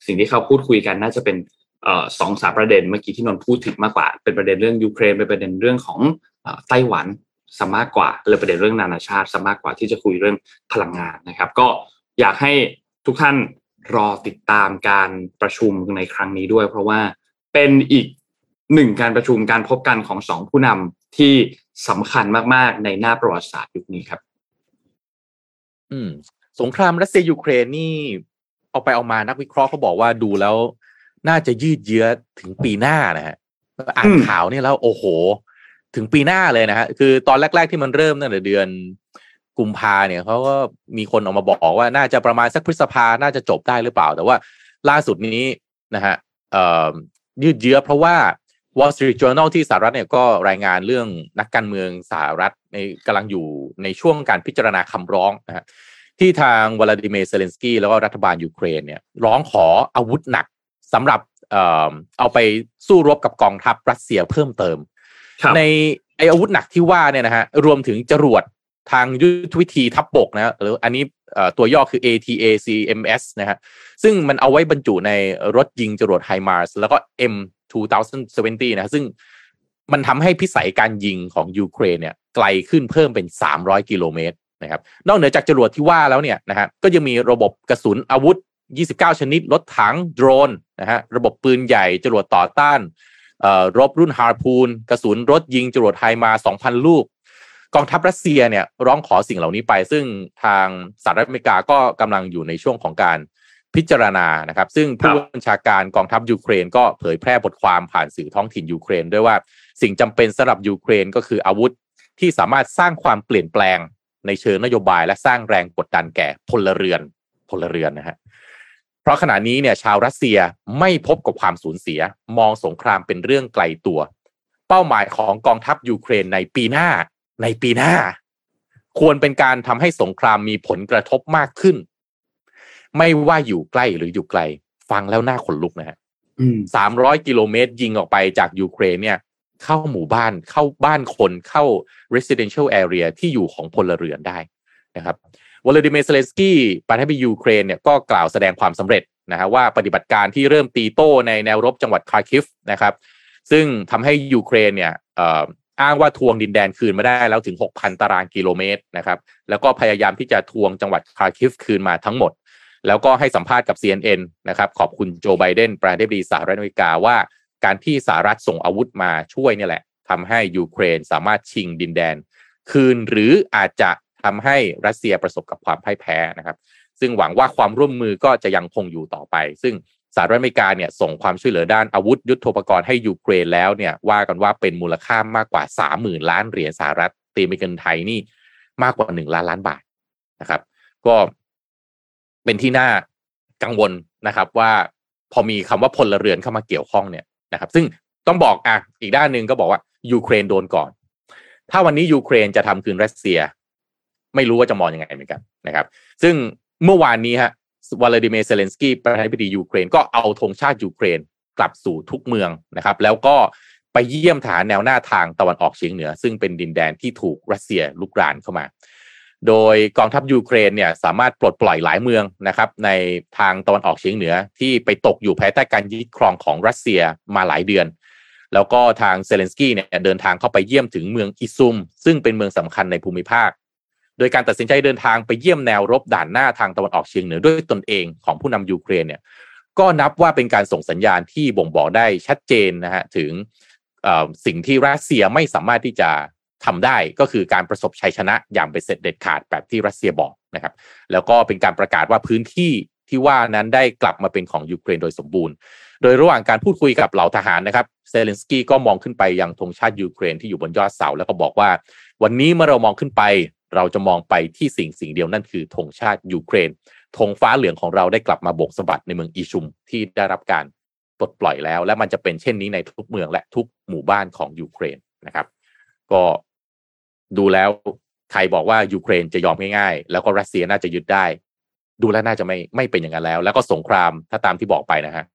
B: สิ่งที่เขาพูดคุยกันน่าจะเป็นสองสามประเด็นเมื่อกี้ที่นนท์พูดถึงมากกว่า เป็นประเด็นเรื่องยูเครนเป็นประเด็นเรื่องของอไต้หวันซะมากกว่าเลยประเด็นเรื่องนานาชาติซะมากกว่าที่จะคุยเรื่องพลังงานนะครับ ก็อยากให้ทุกท่าน รอติดตามการประชุมในครั้งนี้ด้วย เพราะว่าเป็นอีกหนึ่งการประชุมการพบกันของสองผู้นำที่สำคัญมากๆ ในหน้าประวัติศาสตร์ยุคนี้ครับ
D: อืม สงครามรัสเซียยูเครนนี่เอาไปเอามานักวิเคราะห์เขาบอกว่าดูแล้ว น่าจะยืดเยื้อถึงปีหน้านะฮะอ่าน
B: อืม
D: ข่าวนี่แล้วโอ้โห ถึงปีหน้าเลยนะฮะคือตอนแรก ๆที่มันเริ่มตั้งแต่เดือน กุมภาเนี่ยเขาก็มีคนออกมาบอกว่าน่าจะประมาณสักพฤษภาน่าจะจบได้หรือเปล่า แต่ว่าล่าสุดนี้นะฮะเอ่อยืดเยื้อเพราะว่า Wall Street Journal ที่สหรัฐเนี่ยก็รายงานเรื่องนักการเมืองสหรัฐในกำลังอยู่ในช่วงการพิจารณาคำร้องนะฮะที่ทางวลาดิเมียร์เซเลนสกี้แล้วก็รัฐบาลยูเครนเนี่ยร้องขออาวุธหนักสำหรับเอ่อเอาไปสู้รบกับกองทัพรัสเซียเพิ่มเติม
B: ครับ
D: ไอ้อาวุธหนักที่ว่าเนี่ยนะฮะรวมถึงจรวด ทางยุทธวิธีทัพบกนะหรืออันนี้ตัวย่อคือ ATACMS นะฮะซึ่งมันเอาไว้บรรจุในรถยิงจรวดไฮมาร์สแล้วก็ M270 นะฮะซึ่งมันทำให้พิสัยการยิงของยูเครนเนี่ยไกลขึ้นเพิ่มเป็น 300 กิโลเมตรนะครับนอกเหนือจากจรวดที่ว่าแล้วเนี่ยนะฮะก็ยังมีระบบกระสุนอาวุธ 29 ชนิด รถถังโดรนนะฮะระบบปืนใหญ่จรวดต่อต้านเรือรบรุ่นฮาร์พูน กระสุนรถยิงจรวดไฮมาร์ส 2,000 ลูก กองทัพรัสเซียเนี่ยร้องขอสิ่งเหล่านี้ไป ซึ่งทางสหรัฐอเมริกาก็กำลังอยู่ในช่วงของการพิจารณานะครับ ซึ่งผู้บัญชาการกองทัพยูเครนก็เผยแพร่บทความผ่านสื่อท้องถิ่นยูเครน ด้วยว่าสิ่งจำเป็นสำหรับยูเครนก็คืออาวุธที่สามารถสร้างความเปลี่ยนแปลงในเชิงนโยบายและสร้างแรงกดดันแก่พลเรือนพลเรือนนะฮะเพราะขณะนี้เนี่ยชาวรัสเซียไม่พบกับความสูญเสีย มองสงครามเป็นเรื่องไกลตัว เป้าหมายของกองทัพยูเครนในปีหน้า ในปีหน้า ควรเป็นการทำให้สงครามมีผลกระทบมากขึ้น ไม่ว่าอยู่ใกล้หรืออยู่ไกล ฟังแล้วน่าขนลุกนะฮะ
B: อืม
D: สามร้อยกิโลเมตรยิงออกไปจากยูเครนเนี่ย เข้าหมู่บ้านเข้าบ้านคนเข้า residential area ที่อยู่ของพลเรือนได้นะครับวลาดิเมียร์เซเลนสกี้ประธานาธิบดียูเครนเนี่ยก็กล่าวแสดงความสำเร็จนะฮะว่าปฏิบัติการที่เริ่มตีโต้ในแนวรบจังหวัดคาร์คิฟนะครับ ซึ่งทำให้ยูเครนเนี่ยเอ้างว่าทวงดินแดนคืนมาได้แล้วถึง 6,000 ตารางกิโลเมตรนะครับ แล้วก็พยายามที่จะทวงจังหวัดคาร์คิฟคืนมาทั้งหมด แล้วก็ให้สัมภาษณ์กับ CNN นะครับ ขอบคุณโจไบเดนประธานาธิบดีสหรัฐอเมริกาว่า การที่สหรัฐส่งอาวุธมาช่วยเนี่ยแหละทำให้ยูเครนสามารถชิงดินแดน คืนหรืออาจจะทำให้รัสเซียประสบกับความพ่ายแพ้นะครับ ซึ่งหวังว่าความร่วมมือก็จะยังคงอยู่ต่อไป ซึ่ง สหรัฐอเมริกาเนี่ยส่งความช่วยเหลือด้านอาวุธยุทโธปกรณ์ให้ยูเครนแล้วเนี่ยว่ากันว่าเป็นมูลค่ามากกว่าสามหมื่นล้านเหรียญสหรัฐตีเป็นเงินไทยนี่มากกว่าหนึ่งล้านล้านบาทนะครับ ก็เป็นที่น่ากังวลนะครับว่าพอมีคำว่าพลเรือนเข้ามาเกี่ยวข้องเนี่ยนะครับ ซึ่งต้องบอกอะอีกด้านหนึ่งก็บอกว่ายูเครนโดนก่อน ถ้าวันนี้ยูเครนจะทำคืนรัสเซีย ไม่รู้ว่าจะมองยังไงเหมือนกันนะครับ ซึ่งเมื่อวานนี้ฮะ วลาดิเมียร์เซเลนสกี้ประธานาธิบดียูเครนก็เอาธงชาติยูเครนกลับสู่ทุกเมืองนะครับ แล้วก็ไปเยี่ยมฐานแนวหน้าทางตะวันออกเฉียงเหนือ ซึ่งเป็นดินแดนที่ถูกรัสเซียลุกรานเข้ามา โดยกองทัพยูเครนเนี่ยสามารถปลดปล่อยหลายเมืองนะครับ ในทางตะวันออกเฉียงเหนือที่ไปตกอยู่ภายใต้การยึดครองของรัสเซียมาหลายเดือน แล้วก็ทางเซเลนสกี้เนี่ยเดินทางเข้าไปเยี่ยมถึงเมืองอิซุม ซึ่งเป็นเมืองสำคัญในภูมิภาค ดยการตัดสินใจเดินทางไปเยี่ยมแนวรบด่านหน้าทางตะวันออกเฉียงเหนือด้วยตนเองของผู้นำยูเครนเนี่ยก็นับว่าเป็นการส่งสัญญาณที่บ่งบอกได้ชัดเจนนะฮะถึงสิ่งที่รัสเซียไม่สามารถที่จะทำได้ก็คือการประสบชัยชนะอย่างเบ็ดเสร็จเด็ดขาดแบบที่รัสเซียบอกนะครับ แล้วก็เป็นการประกาศว่าพื้นที่ที่ว่านั้นได้กลับมาเป็นของยูเครนโดยสมบูรณ์ โดยระหว่างการพูดคุยกับเหล่าทหารนะครับเซเลนสกี้ก็มองขึ้นไปยังธงชาติยูเครนที่อยู่บนยอดเสาแล้วก็บอกว่า วันนี้เมื่อเรามองขึ้นไป เราจะมองไปที่สิ่งสิ่งเดียวนั่นคือธงชาติยูเครนธงฟ้าเหลืองของเราได้กลับมาโบกสะบัดในเมืองอิซุมที่ได้รับการปลดปล่อยแล้ว และมันจะเป็นเช่นนี้ในทุกเมืองและทุกหมู่บ้านของยูเครนนะครับ ก็ดูแล้วใครบอกว่ายูเครนจะยอมง่ายๆ แล้วก็รัสเซียน่าจะยึดได้ ดูแล้วน่าจะไม่ไม่เป็นอย่างนั้นแล้ว แล้วก็สงครามถ้าตามที่บอกไปนะฮะ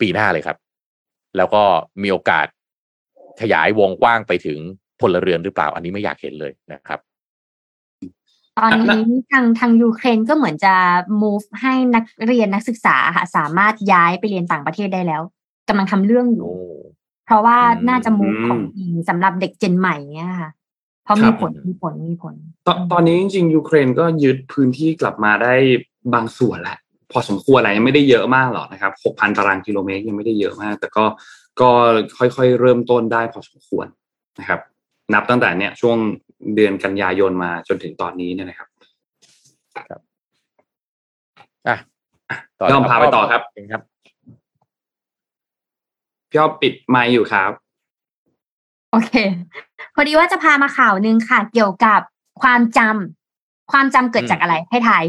D: ปีหน้าเลยครับ แล้วก็มีโอกาสขยายวงกว้างไปถึงพลเรือนหรือเปล่า อันนี้ไม่อยากเห็นเลยนะครับ
C: ตอนนี้ทางทางยูเครนก็เหมือนจะ move ให้นักเรียนนักศึกษาค่ะสามารถย้ายไปเรียนต่างประเทศได้แล้วกำลังทำเรื่องอยู่ เพราะว่าน่าจะ move ของจริงสำหรับเด็กเจนใหม่เนี้ยค่ะเพราะมีผลมีผลมีผล
B: ตอนตอนนี้จริงๆยูเครนก็ยึดพื้นที่กลับมาได้บางส่วนแหละพอสมควรอะไรยังไม่ได้เยอะมากหรอกนะครับหกพันตารางกิโลเมตรยังไม่ได้เยอะมาก แต่ก็ก็ค่อยๆเริ่มต้นได้พอสมควรนะครับ นับตั้งแต่เนี่ยช่วง เดือนกันยายนมาจนถึงตอนนี้เนี่ยนะครับ
D: ครับอะ
B: ยอมพาไปต่อครับ
D: ครับ
B: พี่อ้อมปิดไมค์อยู่ครับ
C: โอเค พอดีว่าจะพามาข่าวหนึ่งค่ะ เกี่ยวกับความจำความจำเกิดจากอะไร ให้ทาย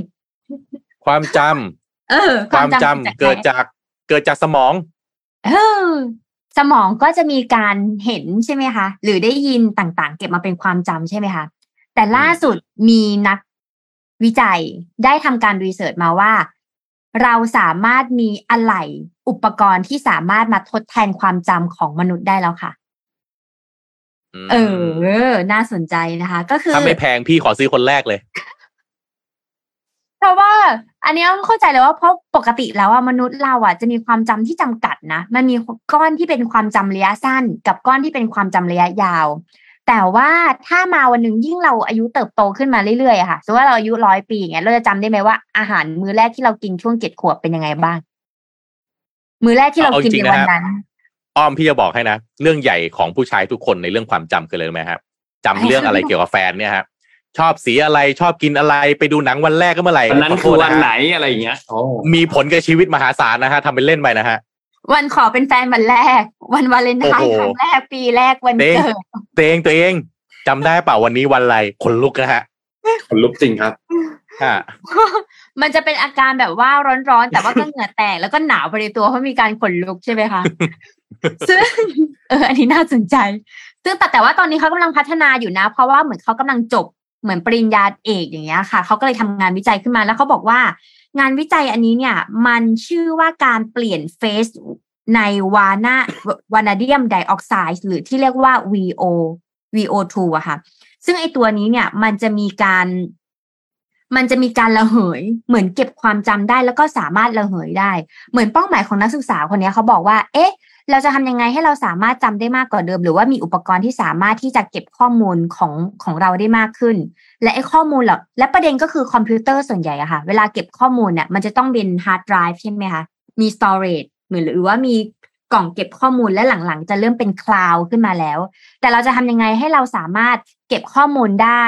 D: ความจำ
C: เออ
D: ความจำเกิดจากเกิดจากสมอง
C: เออ สมองก็จะมีการเห็นใช่ไหมคะ หรือได้ยินต่างๆ เก็บมาเป็นความจำใช่ไหมคะ แต่ล่าสุดมีนักวิจัยได้ทำการรีเสิร์ชมาว่า เราสามารถมีอะไหล่อุปกรณ์ที่สามารถมาทดแทนความจำของมนุษย์ได้แล้วค่ะ เออ น่าสนใจนะคะ ก็คือ
D: ถ้าไม่แพงพี่ขอซื้อคนแรกเลย
C: เพราะว่า อันนี้ต้องเข้าใจเลยว่าเพราะปกติแล้วอะมนุษย์เราอะจะมีความจำที่จำกัดนะ มันมีก้อนที่เป็นความจำระยะสั้น กับก้อนที่เป็นความจำระยะยาว แต่ว่าถ้ามาวันหนึ่งยิ่งเราอายุเติบโตขึ้นมาเรื่อยๆค่ะสมมติว่าเราอายุร้อยปีอย่างเงี้ยเราจะจำได้ไหมว่าอาหารมื้อแรกที่เรากินช่วงเจ็ดขวบเป็นยังไงบ้าง มื้อแรกที่เรากินในวันนั้น
D: อ้อมพี่จะบอกให้นะเรื่องใหญ่ของผู้ชายทุกคนในเรื่องความจำคืออะไรไหมครับจำเรื่องอะไรเกี่ยวกับแฟนเนี่ยครับ ชอบสีอะไรชอบกินอะไรไปดูหนังวันแรกก็เมื่อไหร่
B: วันนั้นคือวันไหนอะไรอย่างเงี้ย
D: มีผลกับชีวิตมหาศาลนะฮะทำเป็นเล่นไปนะฮะ
C: วันขอเป็นแฟนวันแรก วันวาเลนไทน์ครั้งแรกปีแรกวันเกิด
D: ตัวเองตัวเองจำได้เปล่าวันนี้วันอะไรขนลุกนะฮะ
B: ขนลุกจริงครับ
D: ฮะ
C: มันจะเป็นอาการแบบว่าร้อนๆ แต่ว่าก็เหงื่อแตกแล้วก็หนาวไปในตัวเพราะมีการขนลุกใช่ไหมคะซึ่งเอออันนี้น่าสนใจ ซึ่งแต่แต่ว่าตอนนี้เขากำลังพัฒนาอยู่นะ เพราะว่าเหมือนเขากำลังจบ เหมือนปริญญาเอกอย่างเงี้ยค่ะเขาก็เลยทำงานวิจัยขึ้นมาแล้วเขาบอกว่างานวิจัยอันนี้เนี่ย มันชื่อว่าการเปลี่ยนเฟสในวานาวานาเดียมไดออกไซด์หรือที่เรียกว่า VO VO2 อะค่ะ ซึ่งไอตัวนี้เนี่ยมันจะมีการ มันจะมีการระเหย เหมือนเก็บความจำได้แล้วก็สามารถระเหยได้ เหมือนเป้าหมายของนักศึกษาคนนี้เขาบอกว่า เอ๊ะ เราจะทำยังไงให้เราสามารถจำได้มากกว่าเดิม หรือว่ามีอุปกรณ์ที่สามารถที่จะเก็บข้อมูลของของเราได้มากขึ้น และไอ้ข้อมูลเหล่านี้ประเด็นก็คือคอมพิวเตอร์ส่วนใหญ่อะค่ะ เวลาเก็บข้อมูลเนี่ยมันจะต้องเป็นฮาร์ดไดรฟ์ใช่ไหมคะมี storage เหมือนหรือว่ามีกล่องเก็บข้อมูลและหลังๆ จะเริ่มเป็น cloud ขึ้นมาแล้ว แต่เราจะทำยังไงให้เราสามารถเก็บข้อมูลได้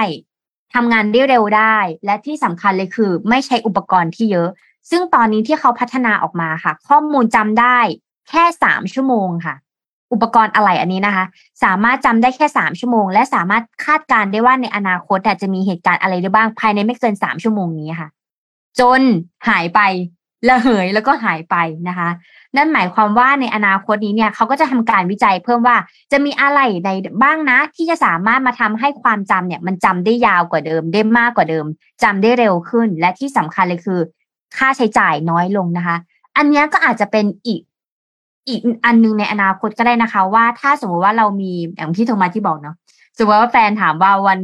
C: ทำงานได้เร็วได้ และที่สำคัญเลยคือ ไม่ใช้อุปกรณ์ที่เยอะ ซึ่งตอนนี้ที่เขาพัฒนาออกมาค่ะ ข้อมูลจำได้ แค่สามชั่วโมงค่ะ อุปกรณ์อะไรอันนี้นะคะ สามารถจำได้แค่สามชั่วโมง และสามารถคาดการได้ว่าในอนาคตจะมีเหตุการณ์อะไรได้บ้างภายในไม่เกินสามชั่วโมงนี้ค่ะ จนหายไประเหยแล้วก็หายไปนะคะ นั่นหมายความว่าในอนาคตนี้เนี่ยเขาก็จะทำการวิจัยเพิ่มว่าจะมีอะไรในบ้างนะ ที่จะสามารถมาทำให้ความจำเนี่ย มันจำได้ยาวกว่าเดิมได้มากกว่าเดิมจำได้เร็วขึ้น และที่สำคัญเลยคือ ค่าใช้จ่ายน้อยลงนะคะ อันนี้ก็อาจจะเป็นอีก อีกอันนึงในอนาคตก็ได้นะคะ ว่าถ้าสมมติว่าเรามีอย่างที่โทมัสที่บอกเนาะสมมติว่าแฟนถามว่าวัน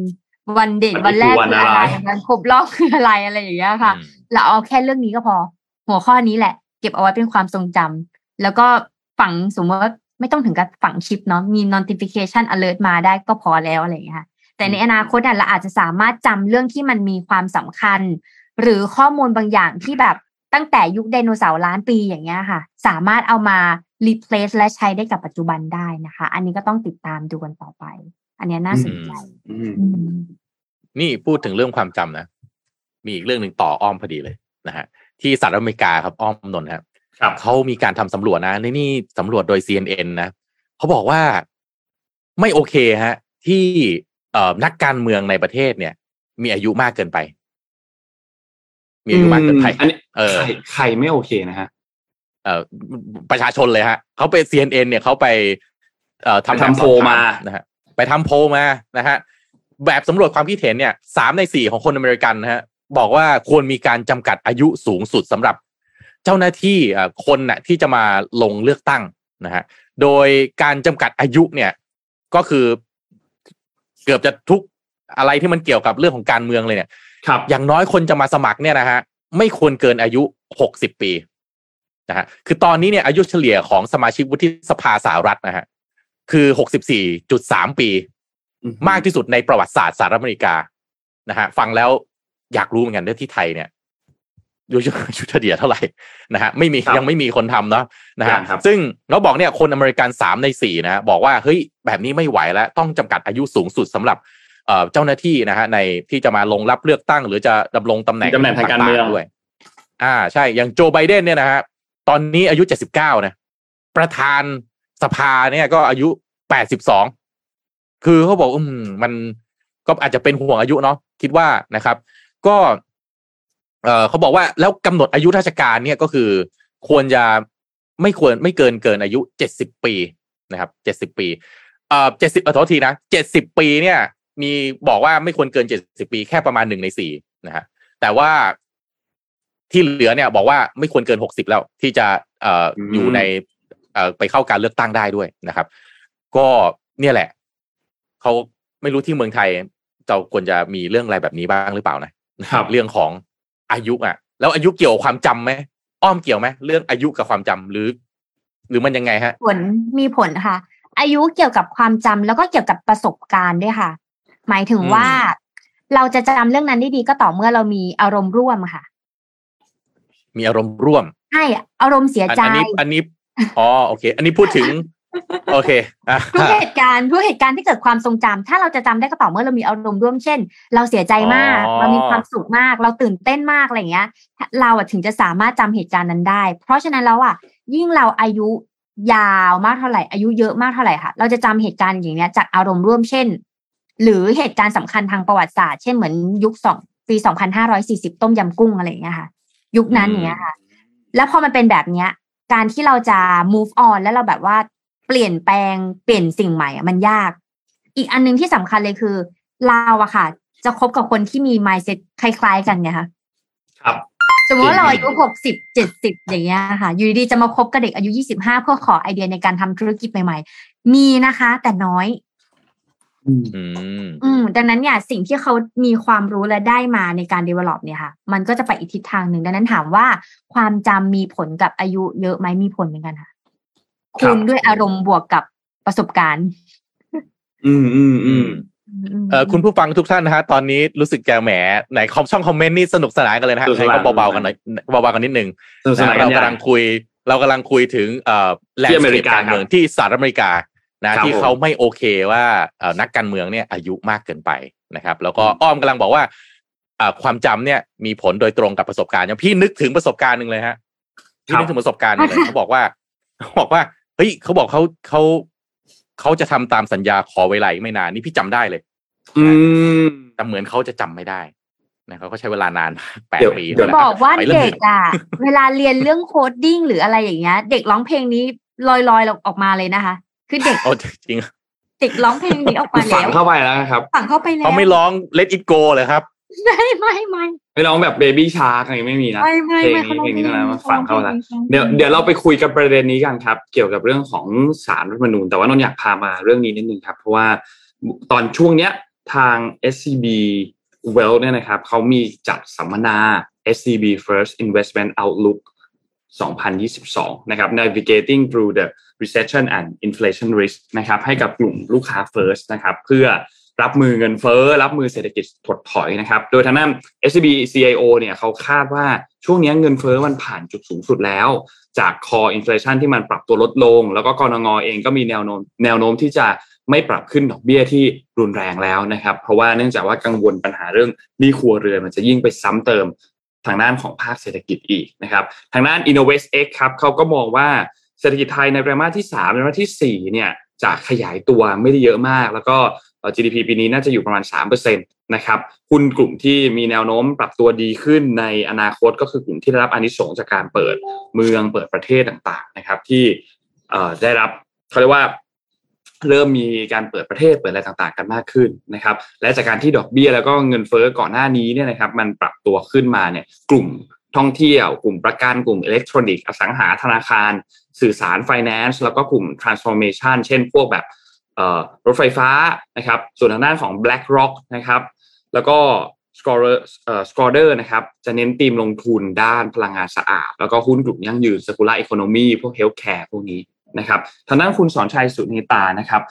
C: วันเด็กวันแรกคืออะไรวันครบรอบคืออะไรอะไรอย่างเงี้ยค่ะ เราเอาแค่เรื่องนี้ก็พอ หัวข้อนี้แหละ เก็บเอาไว้เป็นความทรงจำแล้วก็ฝังสมมติว่าไม่ต้องถึงกับฝังชิปเนาะมี notification alert มาได้ก็พอแล้วอะไรอย่างเงี้ยค่ะแต่ในอนาคตเราอาจจะสามารถจำเรื่องที่มันมีความสำคัญ หรือข้อมูลบางอย่างที่แบบตั้งแต่ยุคไดโนเสาร์ล้านปีอย่างเงี้ยค่ะ สามารถเอามา replace และใช้ได้กับปัจจุบันได้นะคะ อันนี้ก็ต้องติดตามดูกันต่อไป อันนี้น่าสนใจ
B: อืม
C: อืม
D: นี่พูดถึงเรื่องความจำนะ มีอีกเรื่องหนึ่งต่ออ้อมพอดีเลยนะฮะที่สหรัฐอเมริกาครับอ้อมนนท์ครับ
B: ครับ
D: เขามีการทำสำรวจนะในนี่สำรวจโดย CNN นะเขาบอกว่าไม่โอเคฮะ ที่เอ่อนักการเมืองในประเทศเนี่ย มีอายุมากเกินไป มีอายุมากเกินไป
B: อันนี้
D: เออ
B: ใครใครไม่โอเคนะฮะ
D: เอ่อ ประชาชนเลยฮะเขาไป CNN เนี่ยเขาไปเอ่อทำ
B: ไปทำโพลมา
D: นะฮะไปทำโพลมานะฮะแบบสำรวจความคิดเห็นเนี่ยสามในสี่ของคนอเมริกันนะฮะบอกว่าควรมีการจำกัดอายุสูงสุดสำหรับเจ้าหน้าที่เอ่อคนน่ะที่จะมาลงเลือกตั้งนะฮะโดยการจำกัดอายุเนี่ยก็คือเกือบจะทุกอะไรที่มันเกี่ยวกับเรื่องของการเมืองเลยเนี่ย
B: ครับ
D: อย่างน้อยคนจะมาสมัครเนี่ยนะฮะไม่ควรเกินอายุหกสิบปี นะฮะคือตอนนี้เนี่ยอายุเฉลี่ยของสมาชิกวุฒิสภาสหรัฐนะฮะคือหกสิบสี่จุดสามปี มากที่สุดในประวัติศาสตร์สหรัฐอเมริกานะฮะฟังแล้วอยากรู้เหมือนกันเรื่องที่ไทยเนี่ยอายุอายุเฉลี่ยเท่าไหร่นะฮะไม่มี
B: ครับ
D: ยังไม่มีคนทำเนาะนะฮะ
B: ยังครับ
D: ซึ่งเราบอกเนี่ยคนอเมริกันสามในสี่นะฮะบอกว่าเฮ้ยแบบนี้ไม่ไหวแล้วต้องจำกัดอายุสูงสุดสำหรับเอ่อเจ้าหน้าที่นะฮะในที่จะมาลงรับเลือกตั้ง หรือจะดำรงตำแหน่ง
B: ตำแหน่งทางการเมือง
D: ต่ๆด้วย อ่าใช่อย่างโจไบเดนเนี่ยนะฮะ ตอนนี้อายุเจ็ดสิบเก้านะประธานสภาเนี่ยก็อายุแปดสิบสองคือเขาบอกอืมมันก็อาจจะเป็นห่วงอายุเนาะคิดว่านะครับ ก็เออเขาบอกว่าแล้วกำหนดอายุราชการเนี่ยก็คือควรจะไม่ควรไม่เกินเกินอายุเจ็ดสิบปีนะครับเจ็ดสิบปีเอ่อเจ็ดสิบขอโทษทีนะเจ็ดสิบปีเนี่ย มีบอกว่าไม่ควรเกินเจ็ดสิบปีแค่ประมาณหนึ่งในสี่นะฮะแต่ว่า ที่เหลือเนี่ยบอกว่าไม่ควรเกินหกสิบแล้ว ที่จะเอ่ออ
B: ม
D: อยู่ในเอ่อไปเข้าการเลือกตั้งได้ด้วยนะครับ ก็เนี่ยแหละเขาไม่รู้ที่เมืองไทยเราควรจะมีเรื่องอะไรแบบนี้บ้างหรือเปล่านะครับเรื่องของอายุอะ แล้วอายุเกี่ยวกับความจำไหมอ้อมเกี่ยวไหมเรื่องอายุกับความจำหรือ หรือมันยังไงฮะ
C: ผลมีผลค่ะ อายุเกี่ยวกับความจำแล้วก็เกี่ยวกับประสบการณ์ด้วยค่ะ หมายถึง
D: อืม
C: ว่าเราจะจำเรื่องนั้นได้ดีก็ต่อเมื่อเรามีอารมณ์ร่วมค่ะ
D: มีอารมณ์ร่วม
C: ใช่อารมณ์เสีย
D: อัน
C: ใจ
D: อันนี้อันนี้อ๋อโอเค อันนี้พูดถึง โอเคอะ
C: ทุกเหตุการณ์ทุกเหตุการณ์ที่เกิดความทรงจำถ้าเราจะจำได้ก็ต่อเมื่อเรามีอารมณ์ร่วมเช่น เราเสียใจมาก
D: อ๋อ
C: เรามีความสุขมาก เราตื่นเต้นมากอะไรอย่างเงี้ย เราอะถึงจะสามารถจำเหตุการณ์นั้นได้ เพราะฉะนั้นแล้วอะ ยิ่งเราอายุยาวมากเท่าไหร่ อายุเยอะมากเท่าไหร่ค่ะ เราจะจำเหตุการณ์อย่างเนี้ยจากอารมณ์ร่วมเช่น หรือเหตุการณ์สำคัญทางประวัติศาสตร์ เช่นเหมือนยุคสองปีสองพันห้าร้อยสี่สิบต้มยำกุ้งอะไรอย่างเงี้ยค่ะ ยุคนั้นอย่างเนี้ยค่ะ แล้วพอมันเป็นแบบเนี้ย การที่เราจะ move on แล้วเราแบบว่าเปลี่ยนแปลงเปลี่ยนสิ่งใหม่อะมันยาก อีกอันหนึงที่สำคัญเลยคือ เราอะค่ะ จะคบกับคนที่มี mindset คล้าย ๆ กันไงคะ
B: ครับ
C: สมมติว่าเรา
B: จริง
C: อายุหกสิบเจ็ดสิบอย่างเงี้ยค่ะ อยู่ดีๆจะมาคบกับเด็กอายุยี่สิบห้าเพื่อขอไอเดียในการทำธุรกิจใหม่ ๆ มีนะคะ แต่น้อย
B: อืม
D: อืม
C: อืมดังนั้นเนี่ยสิ่งที่เขามีความรู้และได้มาในการ develop เนี่ยค่ะ มันก็จะไปอีกทิศทางหนึ่ง ดังนั้นถามว่าความจำมีผลกับอายุเยอะไหมมีผลเหมือนกันค่ะ
B: ครับ
C: คูณด้วยอารมณ์บวกกับประสบการณ์
B: อืมอืมอืม
D: เออคุณผู้ฟังทุกท่านนะฮะตอนนี้รู้สึกแกแหมไหนคอมช่องคอมเมนต์นี่สนุกสนานกันเลยนะฮะ
B: สนุกส
D: ให้
B: นาน
D: ก็เบาๆกันหน่อยเบาๆกันนิดนึง
B: สนุกสนาน
D: นะ
B: กั
D: เรา
B: นใหญ่
D: กำลังคุย เรากำลังคุยถึงเอ่อแลน
B: ที่
D: ด์
B: อ
D: ส
B: เม
D: เค
B: ริ
D: ป
B: กา
D: การเมืองที่สหรัฐอเมริกา นะครับที่
B: ผม
D: เขาไม่โอเคว่าเอ่อนักการเมืองเนี่ยอายุมากเกินไปนะครับ แล้วก็อ้อมกำลังบอกว่าเอ่อความจำเนี่ยมีผลโดยตรงกับประสบการณ์อย่างพี่นึกถึงประสบการณ์หนึ่งเลยฮะพี่นึกถึงประสบการณ์หนึ่งเลยเขาบอกว่าเขาบอกว่าเฮ้ยเขาบอกเขาเขาเขาจะทำตามสัญญาขอเวลาอีกไม่นานนี่พี่จำได้เลย
B: อืม
D: แต่เหมือนเขาจะจำไม่ได้นะเขาก็ใช้เวลานานแปด
B: เดี๋ยว
D: ปี
B: เดี๋ยว
D: แล้ว
C: บอกว่า
D: ไปเรื่อง
C: เด็
D: อื่
C: ก
D: น
C: อะ เวลาเรียนเรื่อง coding หรืออะไรอย่างเงี้ย เด็กร้องเพลงนี้ลอยๆออกมาเลยนะคะ คือเด็ก
D: โอ้จริง
C: เด็กร้องเพลงนี้ออกมา
B: ฝั
C: แล้
B: ง
C: ว
B: เข้าไปแล้วครับ
C: ฝังเข้าไปแล้ว
D: เขาไม่ร้อง Let It Go เลยครับ
C: ไม่ไม่ไม่
B: ไม่ร้องแบบเบบี้ชาร์กอะไรไม่มีนะ
C: ไม่ไม่
B: เพล
C: ไม่
B: งนี้เพลงนี้เท่านั้นมันฝังเข้าแล้ว
C: ขร้องพลง
B: เดี๋ยวเดี๋ยวเราไปคุยกับประเด็นนี้กันครับ เกี่ยวกับเรื่องของสารรัฐธรรมนูญแต่ว่านนท์อยากพามาเรื่องนี้นิดนึงครับ เพราะว่าตอนช่วงเนี้ยทาง SCB Wealth เนี่ยนะครับเขามีจัดสัมมนา SCB First Investment Outlook 2022 นะครับ Navigating through the Recession and Inflation Risk นะครับให้กับกลุ่มลูกค้า First นะครับเพื่อรับมือเงินเฟ้อ รับมือเศรษฐกิจถดถอยนะครับ โดยทางด้าน SCB CIO เนี่ยเขาคาดว่าช่วงนี้เงินเฟ้อมันผ่านจุดสูงสุดแล้ว จาก core inflation ที่มันปรับตัวลดลง แล้วก็กรงงเองก็มีแนวโน้มแนวโน้มที่จะไม่ปรับขึ้นดอกเบี้ยที่รุนแรงแล้วนะครับ เพราะว่าเนื่องจากว่ากังวลปัญหาเรื่องหนี้ครัวเรือนมันจะยิ่งไปซ้ำเติม ทางด้านของภาคเศรษฐกิจอีกนะครับทางด้าน Innovate X ครับเขาก็มองว่าเศรษฐกิจไทยในไตรมาสที่3ไตรมาสที่4เนี่ยจะขยายตัวไม่ได้เยอะมาก แล้วก็ GDP ปีนี้น่าจะอยู่ประมาณ3%นะครับหุ้นกลุ่มที่มีแนวโน้มปรับตัวดีขึ้นในอนาคตก็คือกลุ่มที่ได้รับอนิสงส์จากการเปิดเมืองเปิดประเทศต่างๆนะครับที่ได้รับเขาเรียกว่า เริ่มมีการเปิดประเทศเปิดอะไรต่างๆ กันมากขึ้นนะครับ และจากการที่ดอกเบี้ยแล้วก็เงินเฟ้อก่อนหน้านี้เนี่ยนะครับ มันปรับตัวขึ้นมาเนี่ยกลุ่มท่องเที่ยว กลุ่มประกันกลุ่มอิเล็กทรอนิกส์อสังหาธนาคาร สื่อสารไฟแนนซ์แล้วก็กลุ่ม transformation เช่นพวกแบบรถไฟฟ้านะครับ ส่วนทางด้านของ BlackRock นะครับ แล้วก็ Scorer เอ่อ Scorer นะครับ จะเน้นธีมลงทุนด้านพลังงานสะอาด แล้วก็หุ้นกลุ่มยั่งยืน circular economy พวก healthcare พวกนี้ นะครับทางด้านคุณสอนชัยสุนิตานะครับ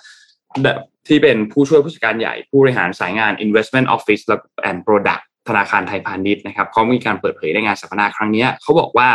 B: ที่เป็นผู้ช่วยผู้จัดการใหญ่ผู้บริหารสายงาน investment office and product ธนาคารไทยพาณิชย์นะครับเขามีการเปิดเผยในงานสัมมนาครั้งนี้เขาบอกว่า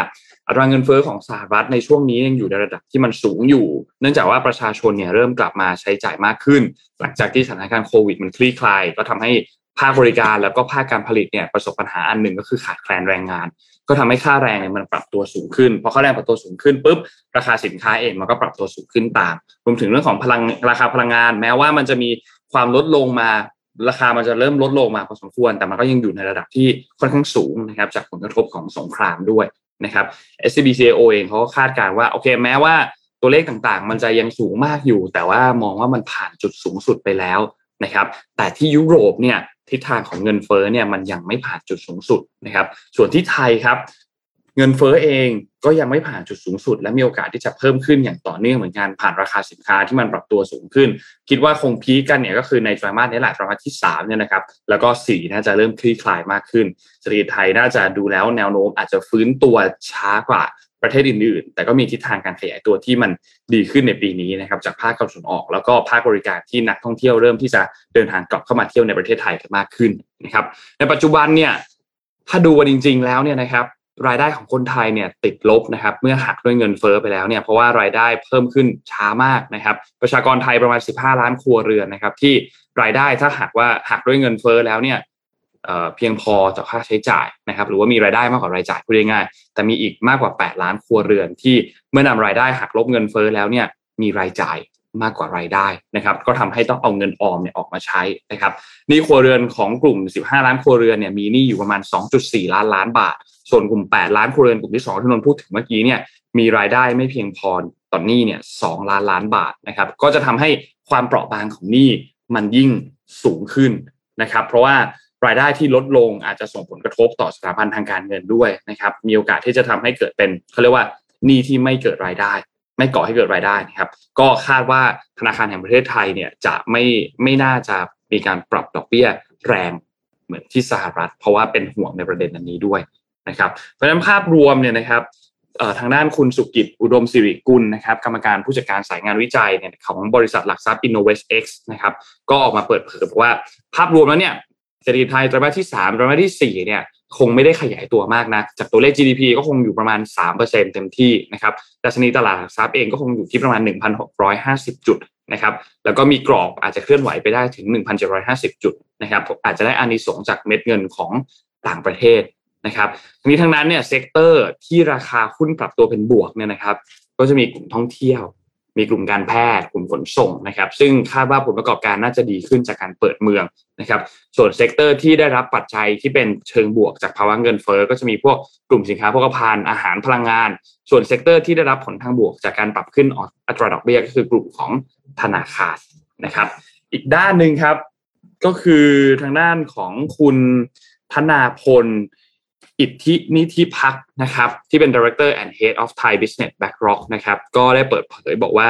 B: อัตราเงินเฟอ้อของสหรัฐในช่วงนี้ยังอยู่ในระดับที่มันสูงอยู่ เนื่องจากว่าประชาชนเนี่ยเริ่มกลับมาใช้จ่ายมากขึ้น หลังจากที่สถานการณ์โควิดมันคลี่คลาย ก็ทำให้ ภาคบริการแล้วก็ภาคการผลิตเนี่ยประสบปัญหาอันหนึ่งก็คือขาดแคลนแรงงาน ก็ทำให้ค่าแรงเนี่ยมันปรับตัวสูงขึ้นพอค่าแรงปรับตัวสูงขึ้นปุ๊บราคาสินค้าเองมันก็ปรับตัวสูงขึ้นตาม รวมถึงเรื่องของพลังราคาพลังงาน แม้ว่ามันจะมีความลดลงมาราคามันจะเริ่มลดลงมาพอสมควร แต่มันก็ยังอยู่ในระดับที่ค่อนข้างสูงนะครับจากผลกระทบของสงครามด้วยนะครับ SCBCO เองเขาก็คาดการณ์ว่าโอเคแม้ว่าตัวเลขต่างๆ มันจะยังสูงมากอยู่ แต่ว่ามองว่ามันผ่านจุดสูงสุดไปแล้วนะครับ แต่ที่ยุโรปเนี่ย ทิศทางของเงินเฟ้อเนี่ยมันยังไม่ผ่านจุดสูงสุดนะครับ ส่วนที่ไทยครับ เงินเฟ้อเองก็ยังไม่ผ่านจุดสูงสุด และมีโอกาสที่จะเพิ่มขึ้นอย่างต่อเนื่องเหมือนกันผ่านราคาสินค้าที่มันปรับตัวสูงขึ้น คิดว่าคงพีกันเนี่ยก็คือในไตรมาสนี้แหละไตรมาสที่3เนี่ยนะครับแล้วก็4น่าจะเริ่มคลี่คลายมากขึ้นเศรษฐกิจไทยน่าจะดูแล้วแนวโน้มอาจจะฟื้นตัวช้ากว่า ประเทศอื่นๆ แต่ก็มีทิศทางการขยายตัวที่มันดีขึ้นในปีนี้นะครับจากภาคการส่งออก แล้วก็ภาคบริการที่นักท่องเที่ยวเริ่มที่จะเดินทางกลับเข้ามาเที่ยวในประเทศไทยกันมากขึ้นนะครับในปัจจุบันเนี่ยถ้าดูกันจริง ๆ แล้วเนี่ยนะครับรายได้ของคนไทยเนี่ยติดลบนะครับเมื่อหักด้วยเงินเฟอ้อไปแล้วเนี่ยเพราะว่ารายได้เพิ่มขึ้นช้ามากนะครับประชากรไทยประมาณ 15 ล้านครัวเรือนนะครับที่รายได้ถ้าหากว่าหักด้วยเงินเฟอ้อแล้วเนี่ย เพียงพอต่อค่าใช้จ่ายนะครับ หรือว่ามีรายได้มากกว่ารายจ่ายพูดง่ายๆแต่มีอีกมากกว่า 8 ล้านครัวเรือนที่เมื่อนำรายได้หักลบเงินเฟ้อแล้วเนี่ยมีรายจ่ายมากกว่ารายได้นะครับ ก็ทำให้ต้องเอาเงินออมเนี่ยออกมาใช้นะครับนี่ครัวเรือนของกลุ่ม 15 ล้านครัวเรือนเนี่ยมีหนี้อยู่ประมาณ 2.4 ล้านล้านบาท ส่วนกลุ่ม 8 ล้านครัวเรือนกลุ่มที่2ที่นนพูดถึงเมื่อกี้เนี่ยมีรายได้ไม่เพียงพอต่อนนี้เนี่ยสล้านล้านบาทนะครับ ก็จะทำให้ความเปราะบางของหนี้มันยิ่งสูงขึ้นนะครับ เพราะว่า รายได้ที่ลดลงอาจจะส่งผลกระทบต่อสถาบันทางการเงินด้วยนะครับ มีโอกาสที่จะทำให้เกิดเป็นเขาเรียกว่าหนี้ที่ไม่เกิดรายได้ ไม่ก่อให้เกิดรายได้นะครับ ก็คาดว่าธนาคารแห่งประเทศไทยเนี่ยจะไม่ไม่น่าจะมีการปรับดอกเบี้ยแรงเหมือนที่สหรัฐ เพราะว่าเป็นห่วงในประเด็นอันนี้ด้วยนะครับเพราะฉะนั้นภาพรวมเนี่ยนะครับทางด้านคุณสุกิจอุดมสิริกุลนะครับกรรมการผู้จัดการสายงานวิจัยเนี่ยของบริษัทหลักทรัพย์ InnovestX นะครับก็ออกมาเปิดเผยว่าภาพรวมแล้วเนี่ย เศรษฐกิจไทยไตรมาสที่3ไตรมาสที่4เนี่ยคงไม่ได้ขยายตัวมากนะจากตัวเลข GDP ก็คงอยู่ประมาณ 3%เต็มที่นะครับดัชนีตลาดหลักทรัพย์เองก็คงอยู่ที่ประมาณ 1,650 จุดนะครับแล้วก็มีกรอบอาจจะเคลื่อนไหวไปได้ถึง 1,750 จุดนะครับอาจจะได้อานิสงส์จากเม็ดเงินของต่างประเทศนะครับทั้งนี้ทั้งนั้นเนี่ย sector ที่ราคาหุ้นปรับตัวเป็นบวกเนี่ยนะครับ ก็จะมีกลุ่มท่องเที่ยว มีกลุ่มการแพทย์กลุ่มขนส่งนะครับ ซึ่งคาดว่าผลประกอบการน่าจะดีขึ้นจากการเปิดเมืองนะครับ ส่วน sector ที่ได้รับปัจจัยที่เป็นเชิงบวกจากภาวะเงินเฟ้อก็จะมีพวกกลุ่มสินค้าโภคภัณฑ์อาหารพลังงาน ส่วน sector ที่ได้รับผลทางบวกจากการปรับขึ้นอัตราดอกเบี้ยก็คือกลุ่มของธนาคารนะครับ อีกด้านหนึ่งครับ ก็คือทางด้านของคุณธนาพล อิทธินิธิพักนะครับที่เป็น Director and Head of Thai Business BlackRock นะครับก็ได้เปิดเผยบอกว่า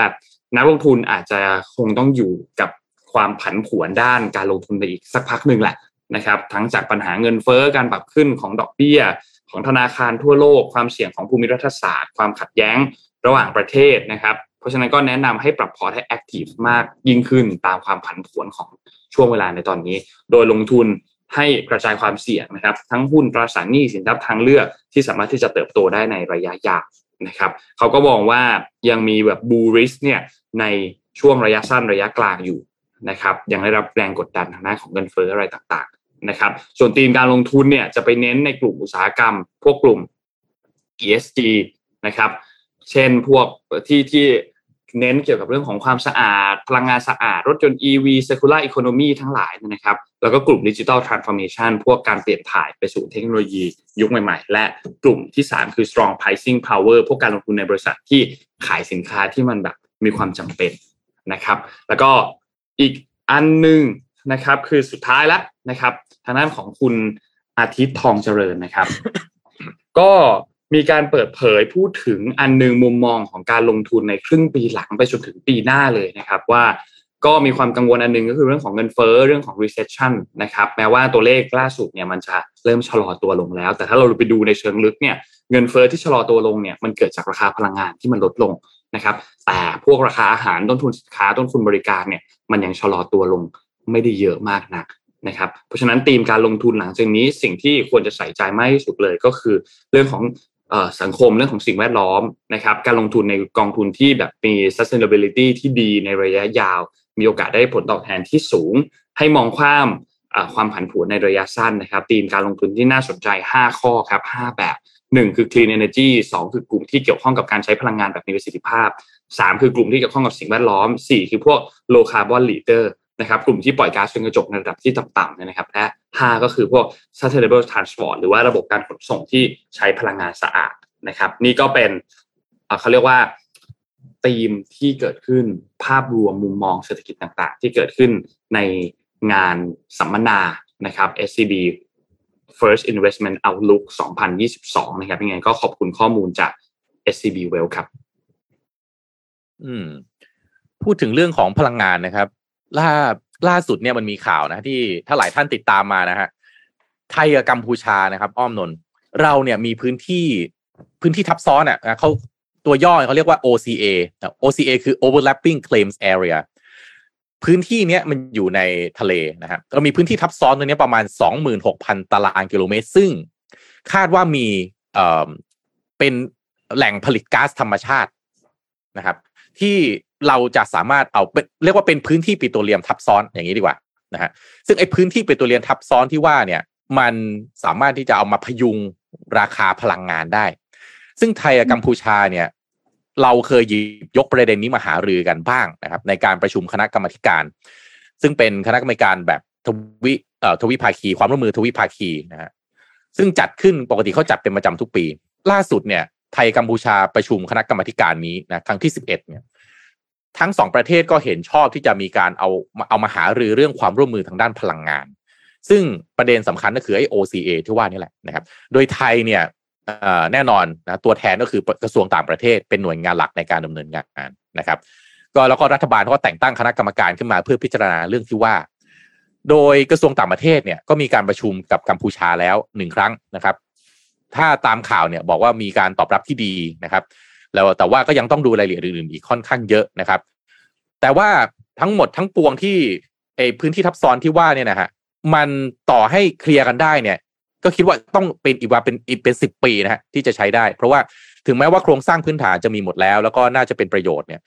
B: นักลงทุนอาจจะคงต้องอยู่กับความผันผวนด้านการลงทุนไปอีกสักพักหนึ่งแหละนะครับทั้งจากปัญหาเงินเฟอ้อการปรับขึ้นของดอกเบี้ย ของธนาคารทั่วโลก ความเสี่ยงของภูมิรัฐศาสตร์ ความขัดแย้งระหว่างประเทศนะครับ เพราะฉะนั้นก็แนะนำให้ปรับพอร์ตให้ active มากยิ่งขึ้นตามความผันผวนของช่วงเวลาในตอนนี้ โดยลงทุน ให้กระจายความเสี่ยงนะครับ ทั้งหุ้นตราสารหนี้สินทรัพย์ทางเลือกที่สามารถที่จะเติบโตได้ในระยะยาวนะครับเขาก็มองว่ายังมีแบบ bearish เนี่ยในช่วงระยะสั้นระยะกลางอยู่นะครับยังได้รับแรงกดดันทางด้านของเงินเฟ้ออะไรต่างๆนะครับ ส่วนธีมการลงทุนเนี่ยจะไปเน้นในกลุ่มอุตสาหกรรม พวกกลุ่ม ESG นะครับ เช่นพวกที่ที่ เน้นเกี่ยวกับเรื่องของความสะอาด พลังงานสะอาด รถยนต์ EV circular economy ทั้งหลายนะครับ แล้วก็กลุ่ม digital transformation พวกการเปลี่ยนถ่ายไปสู่เทคโนโลยียุคใหม่ๆ และกลุ่มที่ 3 คือ strong pricing power พวกการลงทุนในบริษัทที่ขายสินค้าที่มันแบบมีความจำเป็นนะครับ แล้วก็อีกอันหนึ่งนะครับ คือสุดท้ายแล้วนะครับ ทางด้านของคุณอาทิตย์ทองเจริญนะครับ ก็ มีการเปิดเผยพูดถึงอันนึงมุมมองของการลงทุนในครึ่งปีหลังไปจนถึงปีหน้าเลยนะครับว่าก็มีความกังวลอันนึงก็คือเรื่องของเงินเฟ้อเรื่องของ recession นะครับแม้ว่าตัวเลขล่าสุดเนี่ยมันจะเริ่มชะลอตัวลงแล้ว แต่ถ้าเราไปดูในเชิงลึกเนี่ยเงินเฟ้อที่ชะลอตัวลงเนี่ยมันเกิดจากราคาพลังงานที่มันลดลงนะครับ แต่พวกราคาอาหารต้นทุนสินค้าต้นทุนบริการเนี่ยมันยังชะลอตัวลงไม่ได้เยอะมากนักนะครับเพราะฉะนั้นธีมการลงทุนหลังจากนี้สิ่งที่ควรจะใส่ใจมากที่สุดเลยก็คือ เรื่องของ สังคมเรื่องของสิ่งแวดล้อมนะครับ การลงทุนในกองทุนที่แบบมี sustainability ที่ดีในระยะยาว มีโอกาสได้ผลตอบแทนที่สูง ให้มองความความผันผวนในระยะสั้นนะครับธีมการลงทุนที่น่าสนใจ 5 ข้อครับ 5 แบบ 1 คือ clean energy 2 คือกลุ่มที่เกี่ยวข้องกับการใช้พลังงานแบบมีประสิทธิภาพ 3 คือกลุ่มที่เกี่ยวข้องกับสิ่งแวดล้อม 4 คือพวก low carbon leader นะครับกลุ่มที่ปล่อยก๊าซเรือนกระจกในระดับที่ต่ำๆนะครับและ5ก็คือพวก sustainable transport หรือว่าระบบการขนส่งที่ใช้พลังงานสะอาดนะครับ นี่ก็เป็นเขาเรียกว่าธีมที่เกิดขึ้นภาพรวมมุมมองเศรษฐกิจต่างๆ ที่เกิดขึ้นในงานสัมมนานะครับ SCB First Investment Outlook 2022 นะครับยังไงก็ขอบคุณข้อมูลจาก SCB Well ครับ
D: อืม พูดถึงเรื่องของพลังงานนะครับ ล่าล่าสุดเนี่ยมันมีข่าวนะที่ถ้าหลายท่านติดตามมานะฮะไทยกับกัมพูชานะครับ อ้อมนนเราเนี่ยมีพื้นที่พื้นที่ทับซ้อนอะเขาตัวย่อเขาเรียกว่า OCA OCA คือ overlapping claims area พื้นที่เนี้ยมันอยู่ในทะเลนะครับเรามีพื้นที่ทับซ้อนตรงนี้ประมาณ 26,000 ตารางกิโลเมตร ซึ่งคาดว่ามีเอ่อเป็นแหล่งผลิตก๊าซธรรมชาตินะครับ ที่ เราจะสามารถเอาเรียกว่าเป็นพื้นที่ปิโตรเลียมทับซ้อนอย่างนี้ดีกว่านะฮะซึ่งไอ้พื้นที่ปิโตรเลียมทับซ้อนที่ว่าเนี่ยมันสามารถที่จะเอามาพยุงราคาพลังงานได้ ซึ่งไทยกัมพูชาเนี่ยเราเคยหยิบยกประเด็นนี้มาหารือกันบ้างนะครับ ในการประชุมคณะกรรมการ ซึ่งเป็นคณะกรรมการแบบทวิเอ่อทวิภาคีความร่วมมือทวิภาคีนะฮะซึ่งจัดขึ้นปกติเขาจัดเป็นประจำทุกปี ล่าสุดเนี่ยไทยกัมพูชาประชุมคณะกรรมการนี้นะครั้งที่สิบเอ็ดเนี่ย ทั้งสองประเทศก็เห็นชอบที่จะมีการเอาเอามาหารือเรื่องความร่วมมือทางด้านพลังงาน ซึ่งประเด็นสำคัญก็คือไอ้ OCA ที่ว่านี่แหละนะครับ โดยไทยเนี่ยแน่นอนนะตัวแทนก็คือกระทรวงต่างประเทศเป็นหน่วยงานหลักในการดำเนินงานนะครับ ก็แล้วก็รัฐบาลก็แต่งตั้งคณะกรรมการขึ้นมาเพื่อพิจารณาเรื่องที่ว่า โดยกระทรวงต่างประเทศเนี่ยก็มีการประชุมกับกัมพูชาแล้วหนึ่งครั้งนะครับ ถ้าตามข่าวเนี่ยบอกว่ามีการตอบรับที่ดีนะครับ แล้วแต่ว่าก็ยังต้องดูรายละเอียดอื่นๆอีกค่อนข้างเยอะนะครับ แต่ว่าทั้งหมดทั้งปวงที่ไอพื้นที่ทับซ้อนที่ว่าเนี่ยนะฮะมันต่อให้เคลียร์กันได้เนี่ย ก็คิดว่าต้องเป็นอีกว่าเป็นอีกเป็นสิบปีนะฮะที่จะใช้ได้ เพราะว่าถึงแม้ว่าโครงสร้างพื้นฐานจะมีหมดแล้ว แล้วก็น่าจะเป็นประโยชน์เนี่ย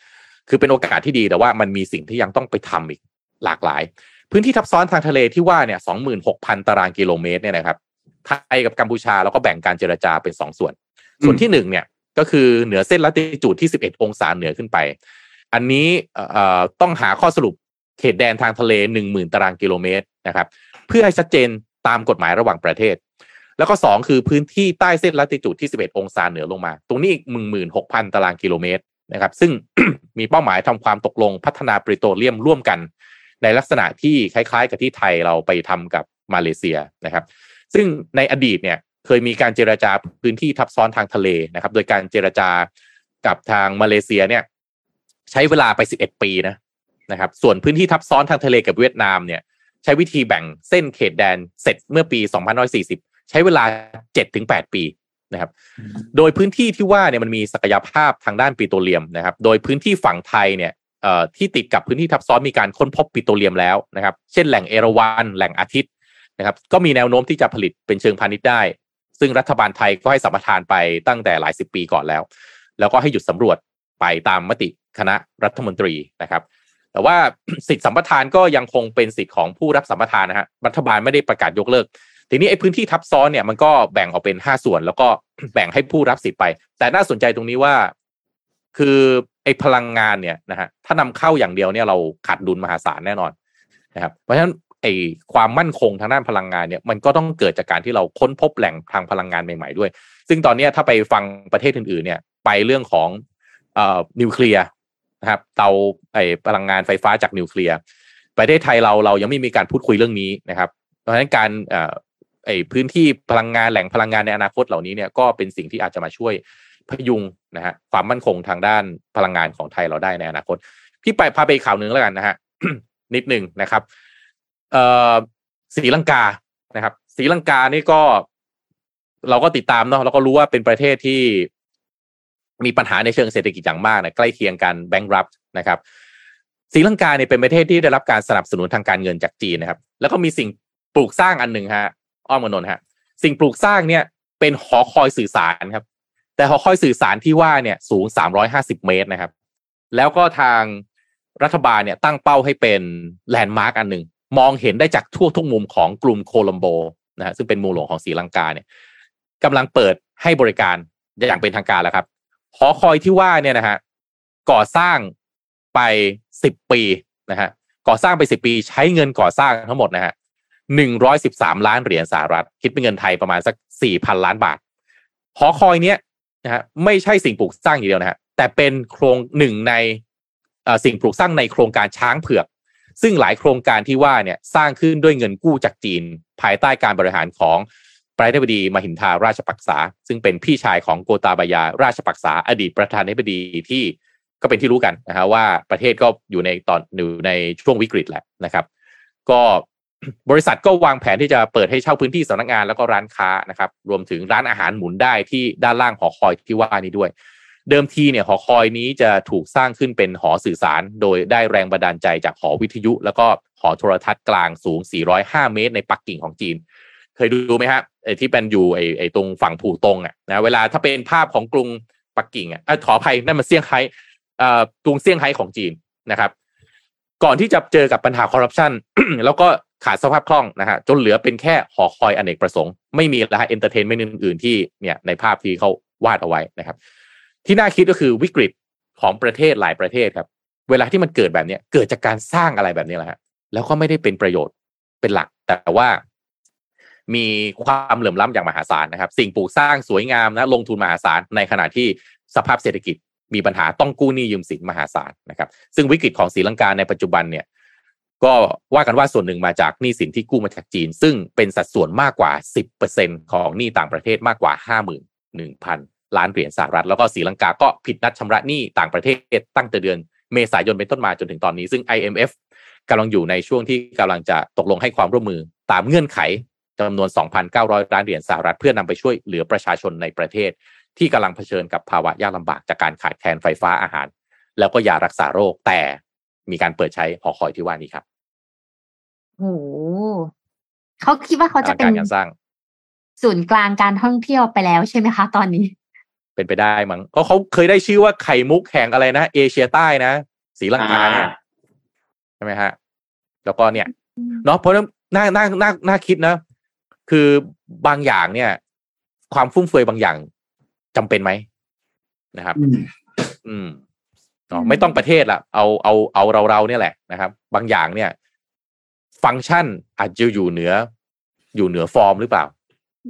D: คือเป็นโอกาสที่ดีแต่ว่ามันมีสิ่งที่ยังต้องไปทำอีกหลากหลาย พื้นที่ทับซ้อนทางทะเลที่ว่าเนี่ยสองหมื่นหกพันตารางกิโลเมตรเนี่ยนะครับไทยกับกัมพูชาแล้วก็แบ่งการเจรจาเป็นสองส่วน ส่วนที่หนึ่งเนี่ย ก็คือเหนือเส้นลัติจูดที่สิบเอ็ดองศาเหนือขึ้นไป อันนี้ต้องหาข้อสรุปเขตแดนทางทะเลหนึ่งหมื่นตารางกิโลเมตรนะครับ เพื่อให้ชัดเจนตามกฎหมายระหว่างประเทศ แล้วก็สองคือพื้นที่ใต้เส้นลัติจูดที่ 11 องศาเหนือลงมา ตรงนี้อีก 16,000 ตารางกิโลเมตรนะครับ ซึ่งมีเป้าหมายทำความตกลงพัฒนาปริโตรเลียมร่วมกัน ในลักษณะที่คล้ายๆ กับที่ไทยเราไปทำกับมาเลเซียนะครับ ซึ่งในอดีตเนี่ย เคยมีการเจรจาพื้นที่ทับซ้อนทางทะเลนะครับ โดยการเจรจากับทางมาเลเซียเนี่ย ใช้เวลาไป 11 ปีนะนะครับ ส่วนพื้นที่ทับซ้อนทางทะเลกับเวียดนามเนี่ย ใช้วิธีแบ่งเส้นเขตแดนเสร็จเมื่อปี 2540 ใช้เวลา 7-8 ปีนะครับ โดยพื้นที่ที่ว่าเนี่ยมันมีศักยภาพทางด้านปิโตรเลียมนะครับ โดยพื้นที่ฝั่งไทยเนี่ยเอ่อที่ติดกับพื้นที่ทับซ้อนมีการค้นพบปิโตรเลียมแล้วนะครับ เช่นแหล่งเอราวันแหล่งอาทิตย์นะครับ ก็มีแนวโน้มที่จะผลิตเป็นเชิงพาณิชย์ได้ ซึ่งรัฐบาลไทยก็ให้สัมปทานไปตั้งแต่หลายสิบปีก่อนแล้ว แล้วก็ให้หยุดสำรวจไปตามมติคณะรัฐมนตรีนะครับแต่ว่าสิทธิสัมปทานก็ยังคงเป็นสิทธิ์ของผู้รับสัมปทานนะฮะรัฐบาลไม่ได้ประกาศยกเลิก ทีนี้ไอ้พื้นที่ทับซ้อนเนี่ยมันก็แบ่งออกเป็นห้าส่วน แล้วก็แบ่งให้ผู้รับสิทธิ์ไป แต่น่าสนใจตรงนี้ว่า คือไอ้พลังงานเนี่ยนะฮะถ้านำเข้าอย่างเดียวเนี่ยเราขาดดุลมหาศาลแน่นอนนะครับเพราะฉะนั้น ไอ้ความมั่นคงทางด้านพลังงานเนี่ยมันก็ต้องเกิดจากการที่เราค้นพบแหล่งทางพลังงานใหม่ๆด้วย ซึ่งตอนนี้ถ้าไปฟังประเทศอื่นๆเนี่ยไปเรื่องของเอ่อนิวเคลียร์นะครับเตาไอ้พลังงานไฟฟ้าจากนิวเคลียร์ประเทศไทยเราเรายังไม่มีการพูดคุยเรื่องนี้นะครับ เพราะฉะนั้นการเอ่อไอ้พื้นที่พลังงานแหล่งพลังงานในอนาคตเหล่านี้เนี่ยก็เป็นสิ่งที่อาจจะมาช่วยพยุงนะฮะความมั่นคงทางด้านพลังงานของไทยเราได้ในอนาคต พี่ไปพาไปข่าวหนึ่งแล้วกันนะฮะนิดหนึ่งนะครับ เอ่อศรีลังกานะครับศรีลังกานี่ก็ เราก็ติดตามเนาะเราก็รู้ว่าเป็นประเทศที่มีปัญหาในเชิงเศรษฐกิจอย่างมากนะใกล้เคียงกันแบงก์รับนะครับศรีลังกาเนี่ยเป็นประเทศที่ได้รับการสนับสนุนทางการเงินจากจีนนะครับ แล้วก็มีสิ่งปลูกสร้างอันหนึ่งฮะอ้อมมนนท์ฮะ สิ่งปลูกสร้างเนี่ย เป็นหอคอยสื่อสารครับ แต่หอคอยสื่อสารที่ว่าเนี่ย สูง350เมตรนะครับ แล้วก็ทางรัฐบาลเนี่ยตั้งเป้าให้เป็นแลนด์มาร์กอันหนึ่ง มองเห็นได้จากทั่วทุกมุมของกลุ่มโคลัมโบนะฮะซึ่งเป็นมืองหลวงของศรีลังกาเนี่ยกำลังเปิดให้บริการอย่างเป็นทางการแล้วครับหอคอยที่ว่าเนี่ยนะฮะก่อสร้างไปสิบปีนะฮะก่อสร้างไปสิบปี ใช้เงินก่อสร้างทั้งหมดนะฮะหนึ่งร้อยสิบสามล้านเหรียญสหรัฐ คิดเป็นเงินไทยประมาณสักสี่พันล้านบาท หอคอยเนี้ยนะฮะไม่ใช่สิ่งปลูกสร้างอย่างเดียวนะฮะแต่เป็นโครงหนึ่งในอ่อสิ่งปลูกสร้างในโครงการช้างเผือก ซึ่งหลายโครงการที่ว่าเนี่ยสร้างขึ้นด้วยเงินกู้จากจีน ภายใต้การบริหารของประธานาธิบดีมหินทาราชปักษา ซึ่งเป็นพี่ชายของโกตาบายาราชปักษา อดีตประธานาธิบดีที่ก็เป็นที่รู้กันนะฮะว่าประเทศก็อยู่ในตอนอยู่ในช่วงวิกฤตแหละนะครับ ก็บริษัทก็วางแผนที่จะเปิดให้เช่าพื้นที่สำนักงานแล้วก็ร้านค้านะครับ รวมถึงร้านอาหารหมุนได้ที่ด้านล่างหอคอยที่ว่านี้ด้วย เดิมทีเนี่ยหอคอยนี้จะถูกสร้างขึ้นเป็นหอสื่อสาร โดยได้แรงบันดาลใจจากหอวิทยุ แล้วก็หอโทรทัศน์กลางสูง 405 เมตรในปักกิ่งของจีน เคยดูไหมฮะไอ้ที่เป็นอยู่ไอ้ไอ้ตรงฝั่งผู่ตงอะนะเวลาถ้าเป็นภาพของกรุงปักกิ่งอะเอ้ยขออภัยนั่นมันเซี่ยงไฮ้เอ่อกรุงเซี่ยงไฮ้ของจีนนะครับ ก่อนที่จะเจอกับปัญหาคอร์รัปชันแล้วก็ขาดสภาพคล่องนะฮะจนเหลือเป็นแค่หอคอยอเนกประสงค์ ไม่มีแล้วฮะ entertainment อื่นๆที่เนี่ยในภาพที่เขาวาดเอาไว้นะครับ ที่น่าคิดก็คือวิกฤตของประเทศหลายประเทศครับ เวลาที่มันเกิดแบบนี้เกิดจากการสร้างอะไรแบบนี้แหละฮะแล้วก็ไม่ได้เป็นประโยชน์เป็นหลัก แต่ว่ามีความเหลื่อมล้ำอย่างมหาศาลนะครับ สิ่งปลูกสร้างสวยงามนะลงทุนมหาศาลในขณะที่สภาพเศรษฐกิจมีปัญหาต้องกู้หนี้ยืมสินมหาศาลนะครับ ซึ่งวิกฤตของศรีลังกาในปัจจุบันเนี่ย ก็ว่ากันว่าส่วนหนึ่งมาจากหนี้สินที่กู้มาจากจีน ซึ่งเป็นสัดส่วนมากกว่า 10%ของหนี้ต่างประเทศมากกว่า 51,000 ล้านเหรียญสหรัฐแล้วก็ศรีลังกาก็ผิดนัดชำระหนี้ต่างประเทศตั้งแต่เดือนเมษายนเป็นต้นมาจนถึงตอนนี้ ซึ่ง IMF กำลังอยู่ในช่วงที่กำลังจะตกลงให้ความร่วมมือตามเงื่อนไขจำนวน 2,900 ล้านเหรียญสหรัฐเพื่อนำไปช่วยเหลือประชาชนในประเทศ ที่กำลังเผชิญกับภาวะยากลำบากจากการขาดแคลนไฟฟ้าอาหาร แล้วก็ยารักษาโรคแต่มีการเปิดใช้หอคอยที่ว่านี้ครับ
C: โหเขาคิดว่าเขาจะเป็น
D: การงานสร้าง
C: ศูนย์กลางการท่องเที่ยวไปแล้วใช่ไหมคะ ตอนนี้
D: เป็นไปได้มั้งเพราะเขาเคยได้ชื่อว่าไข่มุกแห่งอะไรนะเอเชียใต้นะศรีลังกาเนี่ยใช่ไหมฮะ แล้วก็เนี่ยเนาะเพราะฉะนั้นน่าน่าน่าน่าคิดนะ คือบางอย่างเนี่ย ความฟุ่มเฟือยบางอย่างจำเป็นไหมนะครับ
B: อืม
D: อืมเนาะไม่ต้องประเทศละเอาเอาเอาเราเราเนี่ยแหละนะครับ บางอย่างเนี่ย ฟังก์ชันอาจจะอยู่เหนือ อยู่เหนือฟอร์มหรือเปล่า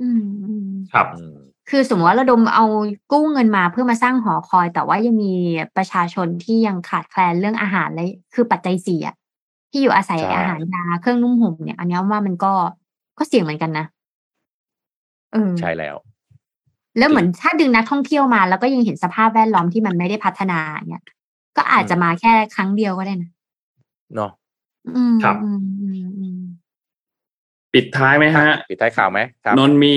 C: อืมอืม
B: ครับ
D: อืม
C: คือสมมติว่าระดมเอากู้เงินมาเพื่อมาสร้างหอคอย แต่ว่ายังมีประชาชนที่ยังขาดแคลนเรื่องอาหารและคือปัจจัยสี่อะที่อยู่อาศัย
D: ใช่
C: อาหารยาเครื่องนุ่มห่มเนี่ย อันเนี้ยว่ามันก็ก็เสี่ยงเหมือนกันนะเออ
D: ใช่แล้ว
C: แล้วเหมือนถ้าดึงนักท่องเที่ยวมา แล้วก็ยังเห็นสภาพแวดล้อมที่มันไม่ได้พัฒนาเนี่ยก็อาจจะมาแค่ครั้งเดียวก็ได้นะ
D: เนาะ
C: อืม
B: ครับ
C: อืมอืมอืม
B: ปิดท้ายไหมฮะ
D: ปิดท้ายข่าวไหมครับ
B: นนท์มี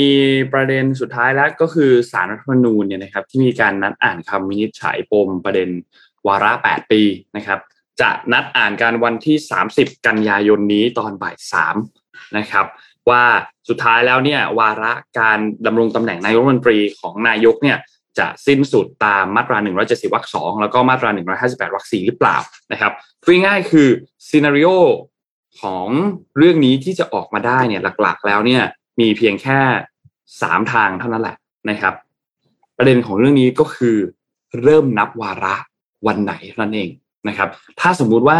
B: ประเด็นสุดท้ายแล้วก็คือสารรัฐธรรมนูญเนี่ยนะครับ ที่มีการนัดอ่านคำวินิจฉัยปมประเด็นวาระ 8 ปีนะครับ จะนัดอ่านการวันที่ 30 กันยายนนี้ตอนบ่ายสามนะครับ ว่าสุดท้ายแล้วเนี่ยวาระการดำรงตำแหน่งนายกรัฐมนตรีของนายกเนี่ยจะสิ้นสุดตามมาตรา 170วรรคสองแล้วก็มาตรา 158วรรคสี่หรือเปล่านะครับพูดง่ายๆคือซีนารีโอ ของเรื่องนี้ที่จะออกมาได้เนี่ยหลักๆ แล้วเนี่ยมีเพียงแค่สามทางเท่านั้นแหละนะครับ ประเด็นของเรื่องนี้ก็คือเริ่มนับวาระวันไหนนั่นเองนะครับ ถ้าสมมุติว่า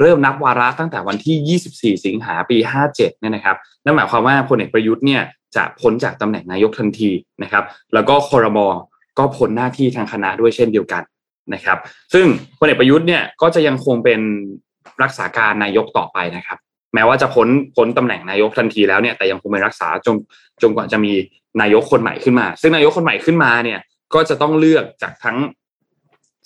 B: เริ่มนับวาระตั้งแต่วันที่ 24 สิงหาปี 57 เนี่ยนะครับนั่นหมายความว่าพลเอกประยุทธ์เนี่ยจะพ้นจากตำแหน่งนายกทันทีนะครับ แล้วก็คอรมอก็พ้นหน้าที่ทางคณะด้วยเช่นเดียวกันนะครับ ซึ่งพลเอกประยุทธ์เนี่ยก็จะยังคงเป็น รักษาการนายกต่อไปนะครับ แม้ว่าจะพ้นพ้นตำแหน่งนายกทันทีแล้วเนี่ยแต่ยังคงเป็นรักษาจนจนกว่าจะมีนายกคนใหม่ขึ้นมา ซึ่งนายกคนใหม่ขึ้นมาเนี่ยก็จะต้องเลือกจากทั้ง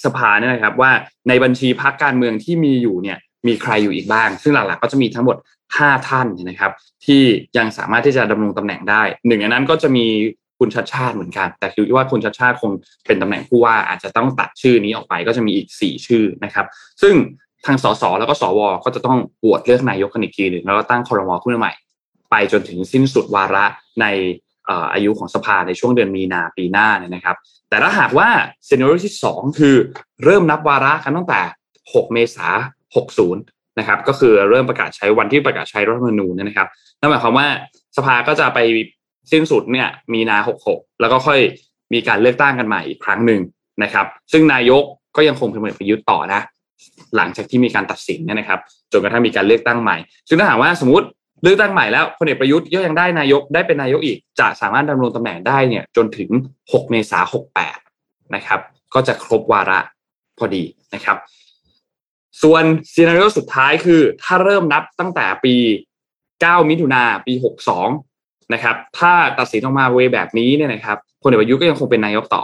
B: สภาเนี่ยนะครับ ว่าในบัญชีพรรคการเมืองที่มีอยู่เนี่ยมีใครอยู่อีกบ้าง ซึ่งหลักๆก็จะมีทั้งหมด 5 ท่านนะครับ ที่ยังสามารถที่จะดำรงตำแหน่งได้หนึ่งในนั้นก็จะมีคุณชัดชาติเหมือนกัน แต่คิดว่าคุณชัดชาติคงเป็นตำแหน่งผู้ว่าอาจจะต้องตัดชื่อนี้ออกไปก็จะมีอีก 4 ชื่อนะครับ ซึ่ง ทางสสแล้วก็สวก็จะต้องโหวตเลือกนายกกันอีกทีหนึ่งแล้วก็ตั้งคอรมอขึ้นใหม่ ไปจนถึงสิ้นสุดวาระในอายุของสภาในช่วงเดือนมีนาปีหน้าเนี่ยนะครับ แต่ถ้าหากว่าเซนอร์ที่ 2 คือเริ่มนับวาระกันตั้งแต่ 6 เมษา60 นะครับ ก็คือเริ่มประกาศใช้วันที่ประกาศใช้รัฐธรรมนูญนะครับนั่นหมายความว่าสภาก็จะไปสิ้นสุดเนี่ยมีนา 66 แล้วก็ค่อยมีการเลือกตั้งกันใหม่อีกครั้งหนึ่งนะครับ ซึ่งนายกก็ยังคงเป็นพลเอกประยุทธ์ต่อนะ หลังจากที่มีการตัดสินเนี่ยนะครับจนกระทั่งมีการเลือกตั้งใหม่ ซึ่งถ้าหากว่าสมมติเลือกตั้งใหม่แล้วพลเอกประยุทธ์ก็ยังได้นายกได้เป็นนายกอีก จะสามารถดำรงตำแหน่งได้เนี่ยจนถึง 6 เมษายน 68 นะครับ ก็จะครบวาระพอดีนะครับ ส่วนซีนารีโอสุดท้ายคือ ถ้าเริ่มนับตั้งแต่ปี 9 มิถุนาปี 62 นะครับ ถ้าตัดสินออกมาเวแบบนี้เนี่ยนะครับพลเอกประยุทธ์ก็ยังคงเป็นนายกต่อ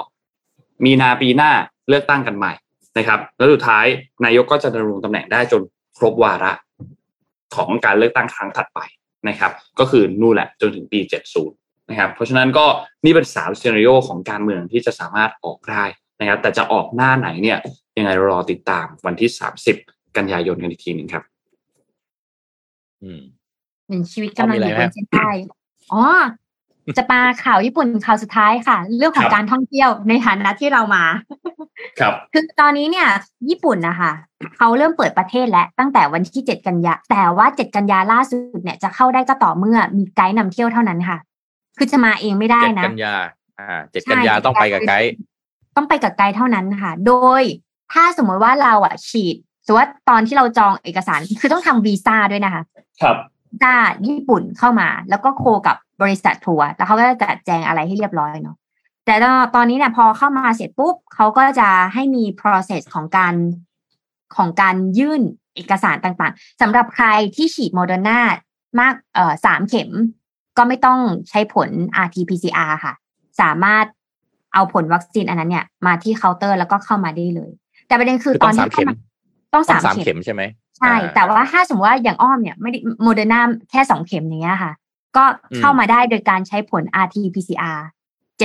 B: มีนาปีหน้าเลือกตั้งกันใหม่ นะครับ แล้วสุดท้ายนายกก็จะดำรงตำแหน่งได้จนครบวาระของการเลือกตั้งครั้งถัดไปนะครับ ก็คือนู่นแหละจนถึงปี 70 นะครับ เพราะฉะนั้นก็นี่เป็นสามซีนารีโอของการเมืองที่จะสามารถออกได้นะครับ แต่จะออกหน้าไหนเนี่ยยังไงรอติดตามวันที่ 30 กันยายนกันอีกทีหนึ่งครับ
D: อืม
C: เหมือนชีวิตกำลังอยู่บนเส้นได้อ๋อจะมาข่าวญี่ปุ่นข่าวสุดท้ายค่ะ เรื่องของการท่องเที่ยวในฐานะที่เรามา
B: ครับ
C: คือตอนนี้เนี่ย ญี่ปุ่นนะคะเขาเริ่มเปิดประเทศแล้วตั้งแต่วันที่เจ็ดกันยา แต่ว่าเจ็ดกันยาล่าสุดเนี่ยจะเข้าได้ก็ต่อเมื่อมีไกด์นำเที่ยวเท่านั้นค่ะ คือจะมาเองไม่ได้
D: เจ็ด
C: นะ
D: กันยา อ่าเจ็ดกันยาต้องไปกับไกด์
C: ต้องไปกับไกด์เท่านั้นค่ะ โดยถ้าสมมติว่าเราอะฉีดสมมติว่าตอนที่เราจองเอกสารคือต้องทำวีซ่าด้วยนะคะ
B: ครับ
C: วีซ่าญี่ปุ่นเข้ามา แล้วก็โคกับบริษัททัวร์แล้วเขาก็จะจัดแจงอะไรให้เรียบร้อยเนาะ แต่ตอนนี้เนี่ยพอเข้ามาเสร็จปุ๊บเขาก็จะให้มี process ของการของการยื่นเอกสารต่างๆสำหรับใครที่ฉีดโมเดอร์นามากเอ่อสามเข็ม ก็ไม่ต้องใช้ผล RT-PCR ค่ะ สามารถเอาผลวัคซีนอันนั้นเนี่ย มาที่เคาน์เตอร์แล้วก็เข้ามาได้เลย แต่ประเด็นคือตอนที่เข้ามาต้อง
D: ต้อง
C: สาม
D: สาม
C: เข็ม
D: เข็
C: ม
D: ใช่ไหม
C: ใช่ แต่ว่าถ้าสมมติว่าอย่างอ้อมเนี่ยไม่ได้โมเดอร์นาแค่สองเข็มอย่างเงี้ยค่ะ ก็เข้ามาได้โดยการใช้ผล RT-PCR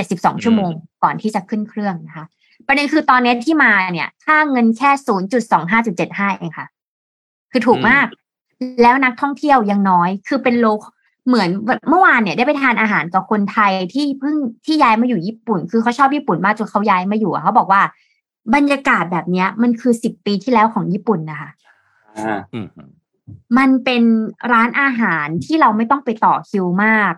C: 72 ชั่วโมงก่อนที่จะขึ้นเครื่องนะคะ ประเด็นคือตอนนี้ที่มาเนี่ย ค่าเงินแค่ 0.25.75 เองค่ะ คือถูกมาก แล้วนักท่องเที่ยวยังน้อย คือเป็นโลเหมือนเมื่อวานเนี่ยได้ไปทานอาหารกับคนไทยที่เพิ่งที่ย้ายมาอยู่ญี่ปุ่น คือเขาชอบญี่ปุ่นมากจนเขาย้ายมาอยู่อะเขาบอกว่า บรรยากาศแบบเนี้ย มันคือสิบปีที่แล้วของญี่ปุ่นนะคะ
B: อ่า
D: อืม
C: มันเป็นร้านอาหารที่เราไม่ต้องไปต่อคิวมาก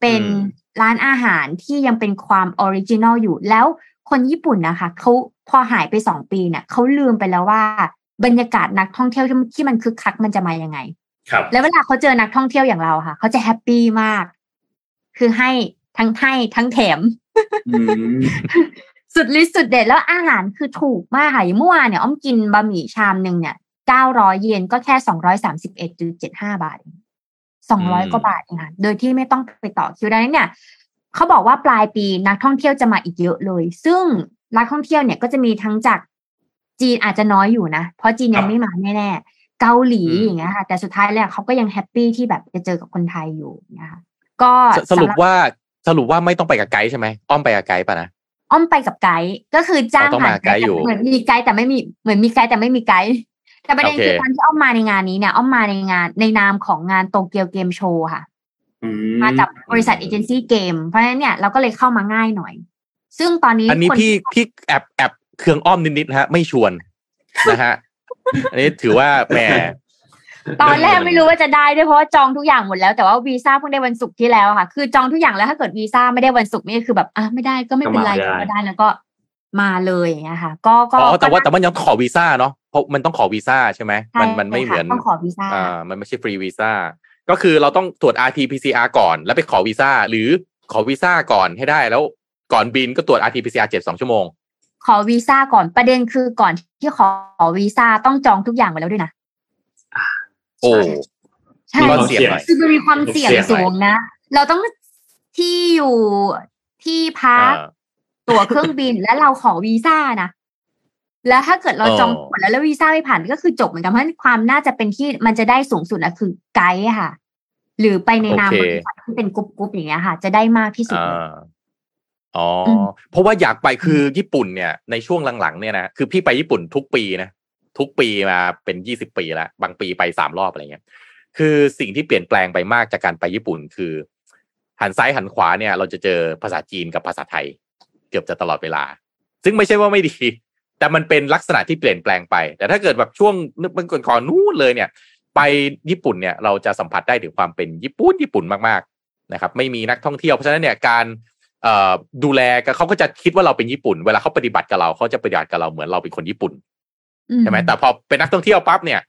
C: เป็น
D: อืม
C: ร้านอาหารที่ยังเป็นความ original อยู่ แล้วคนญี่ปุ่นนะคะเขาพอหายไปสองปีเนี่ยเขาลืมไปแล้วว่า บรรยากาศนักท่องเที่ยวที่ที่มันคึกคักมันจะมายังไง
B: ครับ
C: แล้วเวลาเขาเจอนักท่องเที่ยวอย่างเราค่ะเขาจะ happy มาก คือให้ทั้งให้ทั้งแถม
B: อืม
C: สุดฤทธิ์สุดเดชแล้วอาหารคือถูกมากค่ะอย่างเมื่อวานเนี่ยอ้อมกินบะหมี่ชามหนึ่งเนี่ยเก้าร้อยเยนก็แค่สองร้อยสามสิบเอ็ดจุดเจ็ดห้าบาท สองร้อยกว่าบาทเองค่ะโดยที่ไม่ต้องไปต่อคิวดังนั้นเนี่ยเขาบอกว่าปลายปีนักท่องเที่ยวจะมาอีกเยอะเลย ซึ่งนักท่องเที่ยวเนี่ยก็จะมีทั้งจากจีนอาจจะน้อยอยู่นะ เพราะจีนยังไม่มาแน่ๆเกาหลี
D: อืม
C: อย่างเงี้ยค่ะ แต่สุดท้ายแล้วเขาก็ยัง happy ที่แบบจะเจอกับคนไทยอยู่นะคะก็
D: สำหรับ
C: สรุป
D: ว่าสรุปว่าไม่ต้องไปกับไกด์ใช่ไหมอ้อมไปกับไกด์ป่ะนะ
C: อ้อมไปกับไกด์ก็คือจ้าง
D: อ๋อต้อง
C: ผ่าน
D: มาไกด์อยู่
C: เหมือนมีไกด์แต่ไม่มีเหมือนมีไกด์แต่ไม่มีไกด์ แต่ประเด็น
D: โอเค
C: คือตอนที่อ้อมมาในงานนี้เนี่ยอ้อมมาในงานในนามของงานโตเกียวเกมโชว์ค่ะ
B: อื
C: มากับบริษัทเอเจนซี่เกมเพราะฉะนั้นเนี่ยเราก็เลยเข้ามาง่ายหน่อย ซึ่งตอนนี้
D: อันนี้
C: คน
D: พี่พี่แอบแอบเครื่องอ้อมนิดๆนะฮะไม่ชวนนะฮะอันนี้ถือว่าแหม
C: ตอนแรกไม่รู้ว่าจะได้ด้วยเพราะว่าจองทุกอย่างหมดแล้วแต่ว่าวีซ่าเพิ่งได้วันศุกร์ที่แล้วค่ะ คือจองทุกอย่างแล้วถ้าเกิดวีซ่าไม่ได้วันศุกร์นี่คือแบบอะไม่ได้ก็ไม่เป็นไรก็ได้แล้วก็มาเลยอย่างเงี้ยค่ะ ก็ก็
D: อ๋อแต่ว่า
C: ก็
D: แต่มันยังขอวีซ่าเนาะเพ ราะมันต้องขอวีซ่าใช่ไหมมันมันไม่เหมือน
C: ใช่ค่ะต้องขอวีซ่า
D: อ่ามันไม่ใช่ฟรีวีซ่าก็คือเราต้องตรวจ rt pcr ก่อน แล้วไปขอวีซ่าหรือขอวีซ่าก่อนให้ได้แล้วก่อนบินก็ตรวจ rt pcr เจ็ดสองชั่วโมง
C: ขอวีซ่าก่อนประเด็นคือก่อนที่ขอวีซ่าต้องจองทุกอย่างไว้แล้วด้วยนะ
D: โอ้
C: ใช่
D: มีความเสี่ยงหน่อย
C: คือมันมีความเสี่ยง
B: เสี่ยงหน่อย
C: สูงนะ เราต้องที่อยู่ที่พัก
D: อ่า
C: ตั๋วเครื่องบินและเราขอวีซ่านะ แล้วถ้าเกิดเรา
D: อ๋อ
C: จองหมดแล้วแล้ววีซ่าไม่ผ่านก็คือจบเหมือนกันเพราะฉะนั้นความน่าจะเป็นที่มันจะได้สูงสุดอะคือไกด์อะค่ะ หรือไปในนาม
D: โอเค
C: บริษัทที่เป็นกรุ๊ปๆอย่างเงี้ยค่ะ จะได้มากที่สุด
D: อ่
C: เลยา
D: อ๋ออ
C: ม
D: เพราะว่าอยากไปคือญี่ปุ่นเนี่ยในช่วงหลังๆเนี่ยนะคือพี่ไปญี่ปุ่นทุกปีนะทุกปีมาเป็นยี่สิบปีแล้วบางปีไปสามรอบอะไรเงี้ย คือสิ่งที่เปลี่ยนแปลงไปมากจากการไปญี่ปุ่นคือ หันซ้ายหันขวาเนี่ย เราจะเจอภาษาจีนกับภาษาไทย เกือบจะตลอดเวลา ซึ่งไม่ใช่ว่าไม่ดี แต่มันเป็นลักษณะที่เปลี่ยนแปลงไป แต่ถ้าเกิดแบบช่วงนึกมันก่อนๆนู้นเลยเนี่ย ไปญี่ปุ่นเนี่ยเราจะสัมผัสได้ถึงความเป็นญี่ปุ่นญี่ปุ่นมากๆนะครับ ไม่มีนักท่องเที่ยวเพราะฉะนั้นเนี่ยการเอ่อดูแลกันเขาก็จะคิดว่าเราเป็นญี่ปุ่น เวลาเขาปฏิบัติกับเราเขาจะปฏิบัติกับเราเหมือนเราเป็นคนญี่ปุ่นใช่ไหมแต่พอเป็นนักท่องเที่ยวปั๊บเนี่ย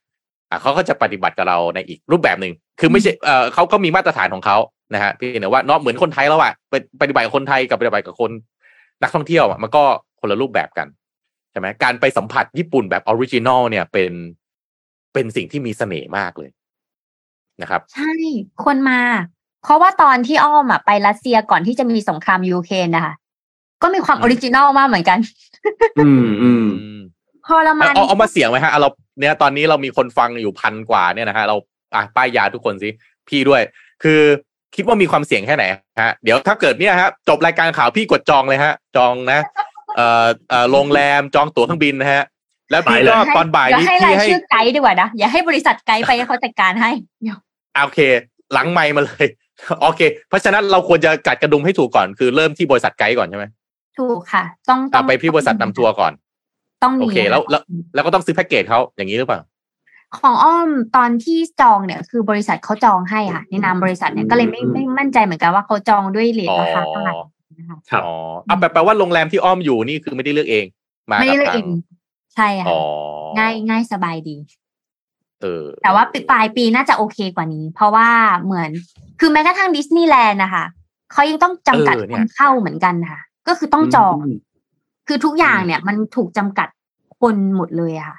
D: อะเขาก็จะปฏิบัติกับเราในอีกรูปแบบหนึ่งคือไม่ใช่เออเขาก็มีมาตรฐานของเขานะฮะพี่เนว่าเนาะเหมือนคนไทยแล้วอะไปปฏิบัติกับคนไทยกับปฏิบัติกับคน นักท่องเที่ยวอะมันก็คนละรูปแบบกันใช่ไหมการไปสัมผัสญี่ปุ่นแบบ original เนี่ยเป็นเป็นสิ่งที่มีเสน่ห์มากเลยนะครับ
C: ใช่คนมา เพราะว่าตอนที่อ้อมอะไปรัสเซียก่อนที่จะมีสงครามยูเครนนะคะก็มีความ
D: อืม
C: original มากเหมือนกัน
B: อืมอืม
D: อืม
C: พอเรามา
D: เอาเอาเอามาเสียงไหมฮะเอาเราเนี่ยตอนนี้เรามีคนฟังอยู่พันกว่าเนี่ยนะฮะเราอะป้ายยาทุกคนสิพี่ด้วย คือคิดว่ามีความเสี่ยงแค่ไหนฮะ เดี๋ยวถ้าเกิดเนี่ยฮะจบรายการข่าวพี่กดจองเลยฮะ จองนะ เอ่อเอ่อโรงแรมจองตั๋วเครื่องบินนะฮะ แล้วพี่
B: ไปเลย
D: ก็ตอนบ่าย
C: เดี๋ยว
D: นี้
C: ให้ราย
D: พี่ให้
C: ชื่อไกด์ดีกว่านะอย่าให้บริษัทไกด์ไปให้เขาจัดการให้เดี๋ยว
D: อะโอเค หลังไมค์มาเลยโอเค เพราะฉะนั้นเราควรจะกัดกระดุมให้ถูกก่อนคือเริ่มที่บริษัทไกด์ก่อนใช่ไหม
C: ถูกค่ะ ต้องต้
D: อะ
C: อง
D: ไปที่บริษัทนำทัวร์ก่อน
C: ต้องมี
D: โอเคแล้วแล้วแล้วก็ต้องซื้อแพ็กเกจเขาอย่างนี้หรือเปล่า
C: ของอ้อมตอนที่จองเนี่ย คือบริษัทเขาจองให้ค่ะในนามบริษัทเนี่ยก็เลยไม่ไม่มั่นใจเหมือนกันว่าเขาจองด้วยเลทราคาเท่าไหร่ นะคะ
B: ครับ
D: อ๋ออะแปลแปลว่าโรงแรมที่อ้อมอยู่นี่คือไม่ได้เลือกเอง มา
C: ไม่
D: กั
C: ได้
D: บ
C: เลือก
D: ทา
C: เองงใช่ค่ะ
D: อ๋อ
C: ง่ายง่ายสบายดี
D: เออ
C: แต่ว่าปลายปีน่าจะโอเคกว่านี้ เพราะว่าเหมือนคือแม้กระทั่งดิสนีย์แลนด์นะคะเขายังต้องจำกัด
D: เออ
C: ค
D: เนี่ย
C: นเข้าเหมือนกันค่ะ ก็คือต้องจอง คือทุกอย่างเนี่ย มันถูกจำกัดคนหมดเลยอะค่ะ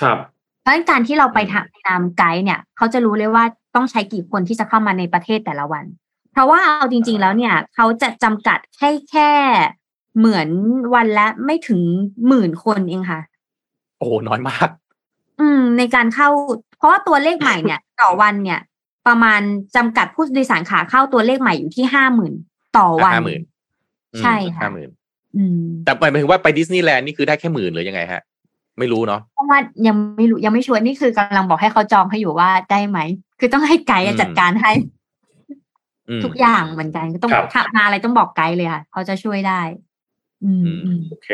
B: ครับ
C: เพราะฉะนั้นการที่เราไปทำในนามไกด์เนี่ยเขาจะรู้เลยว่าต้องใช้กี่คนที่จะเข้ามาในประเทศแต่ละวัน เพราะว่าเอาจริง ๆ แล้วเนี่ยเขาจะจำกัดแค่แค่เหมือนวันละไม่ถึงหมื่นคนเองค่ะ
D: โอ้โหน้อยมาก
C: อืม ในการเข้า เพราะว่าตัวเลขใหม่เนี่ย ต่อวันเนี่ย ประมาณจำกัดผู้โดยสารขาเข้าตัวเลขใหม่อยู่ที่ห้าหมื่นต่อวัน
D: ห้าหมื่น
C: ใช่ค่ะ
D: ห้าหมื่น
C: อืม
D: แต่หมายถึงว่าไปดิสนีย์แลนด์นี่คือได้แค่หมื่นหรือยังไงฮะ ไม่รู้เนาะ
C: เพราะว่ายังไม่รู้ยังไม่ชัวร์นี่คือกำลังบอกให้เขาจองให้อยู่ว่าได้ไหม คือต้องให้ไกด์อะ
D: อืม
C: จัดการให้
D: อืม
C: ทุกอย่างเหมือนกันก็ต้อง
B: ครับ
C: ถ้ามาอะไรต้องบอกไกด์เลยค่ะเขาจะช่วยได้ อืม
D: อืม
C: อืม
B: โอเค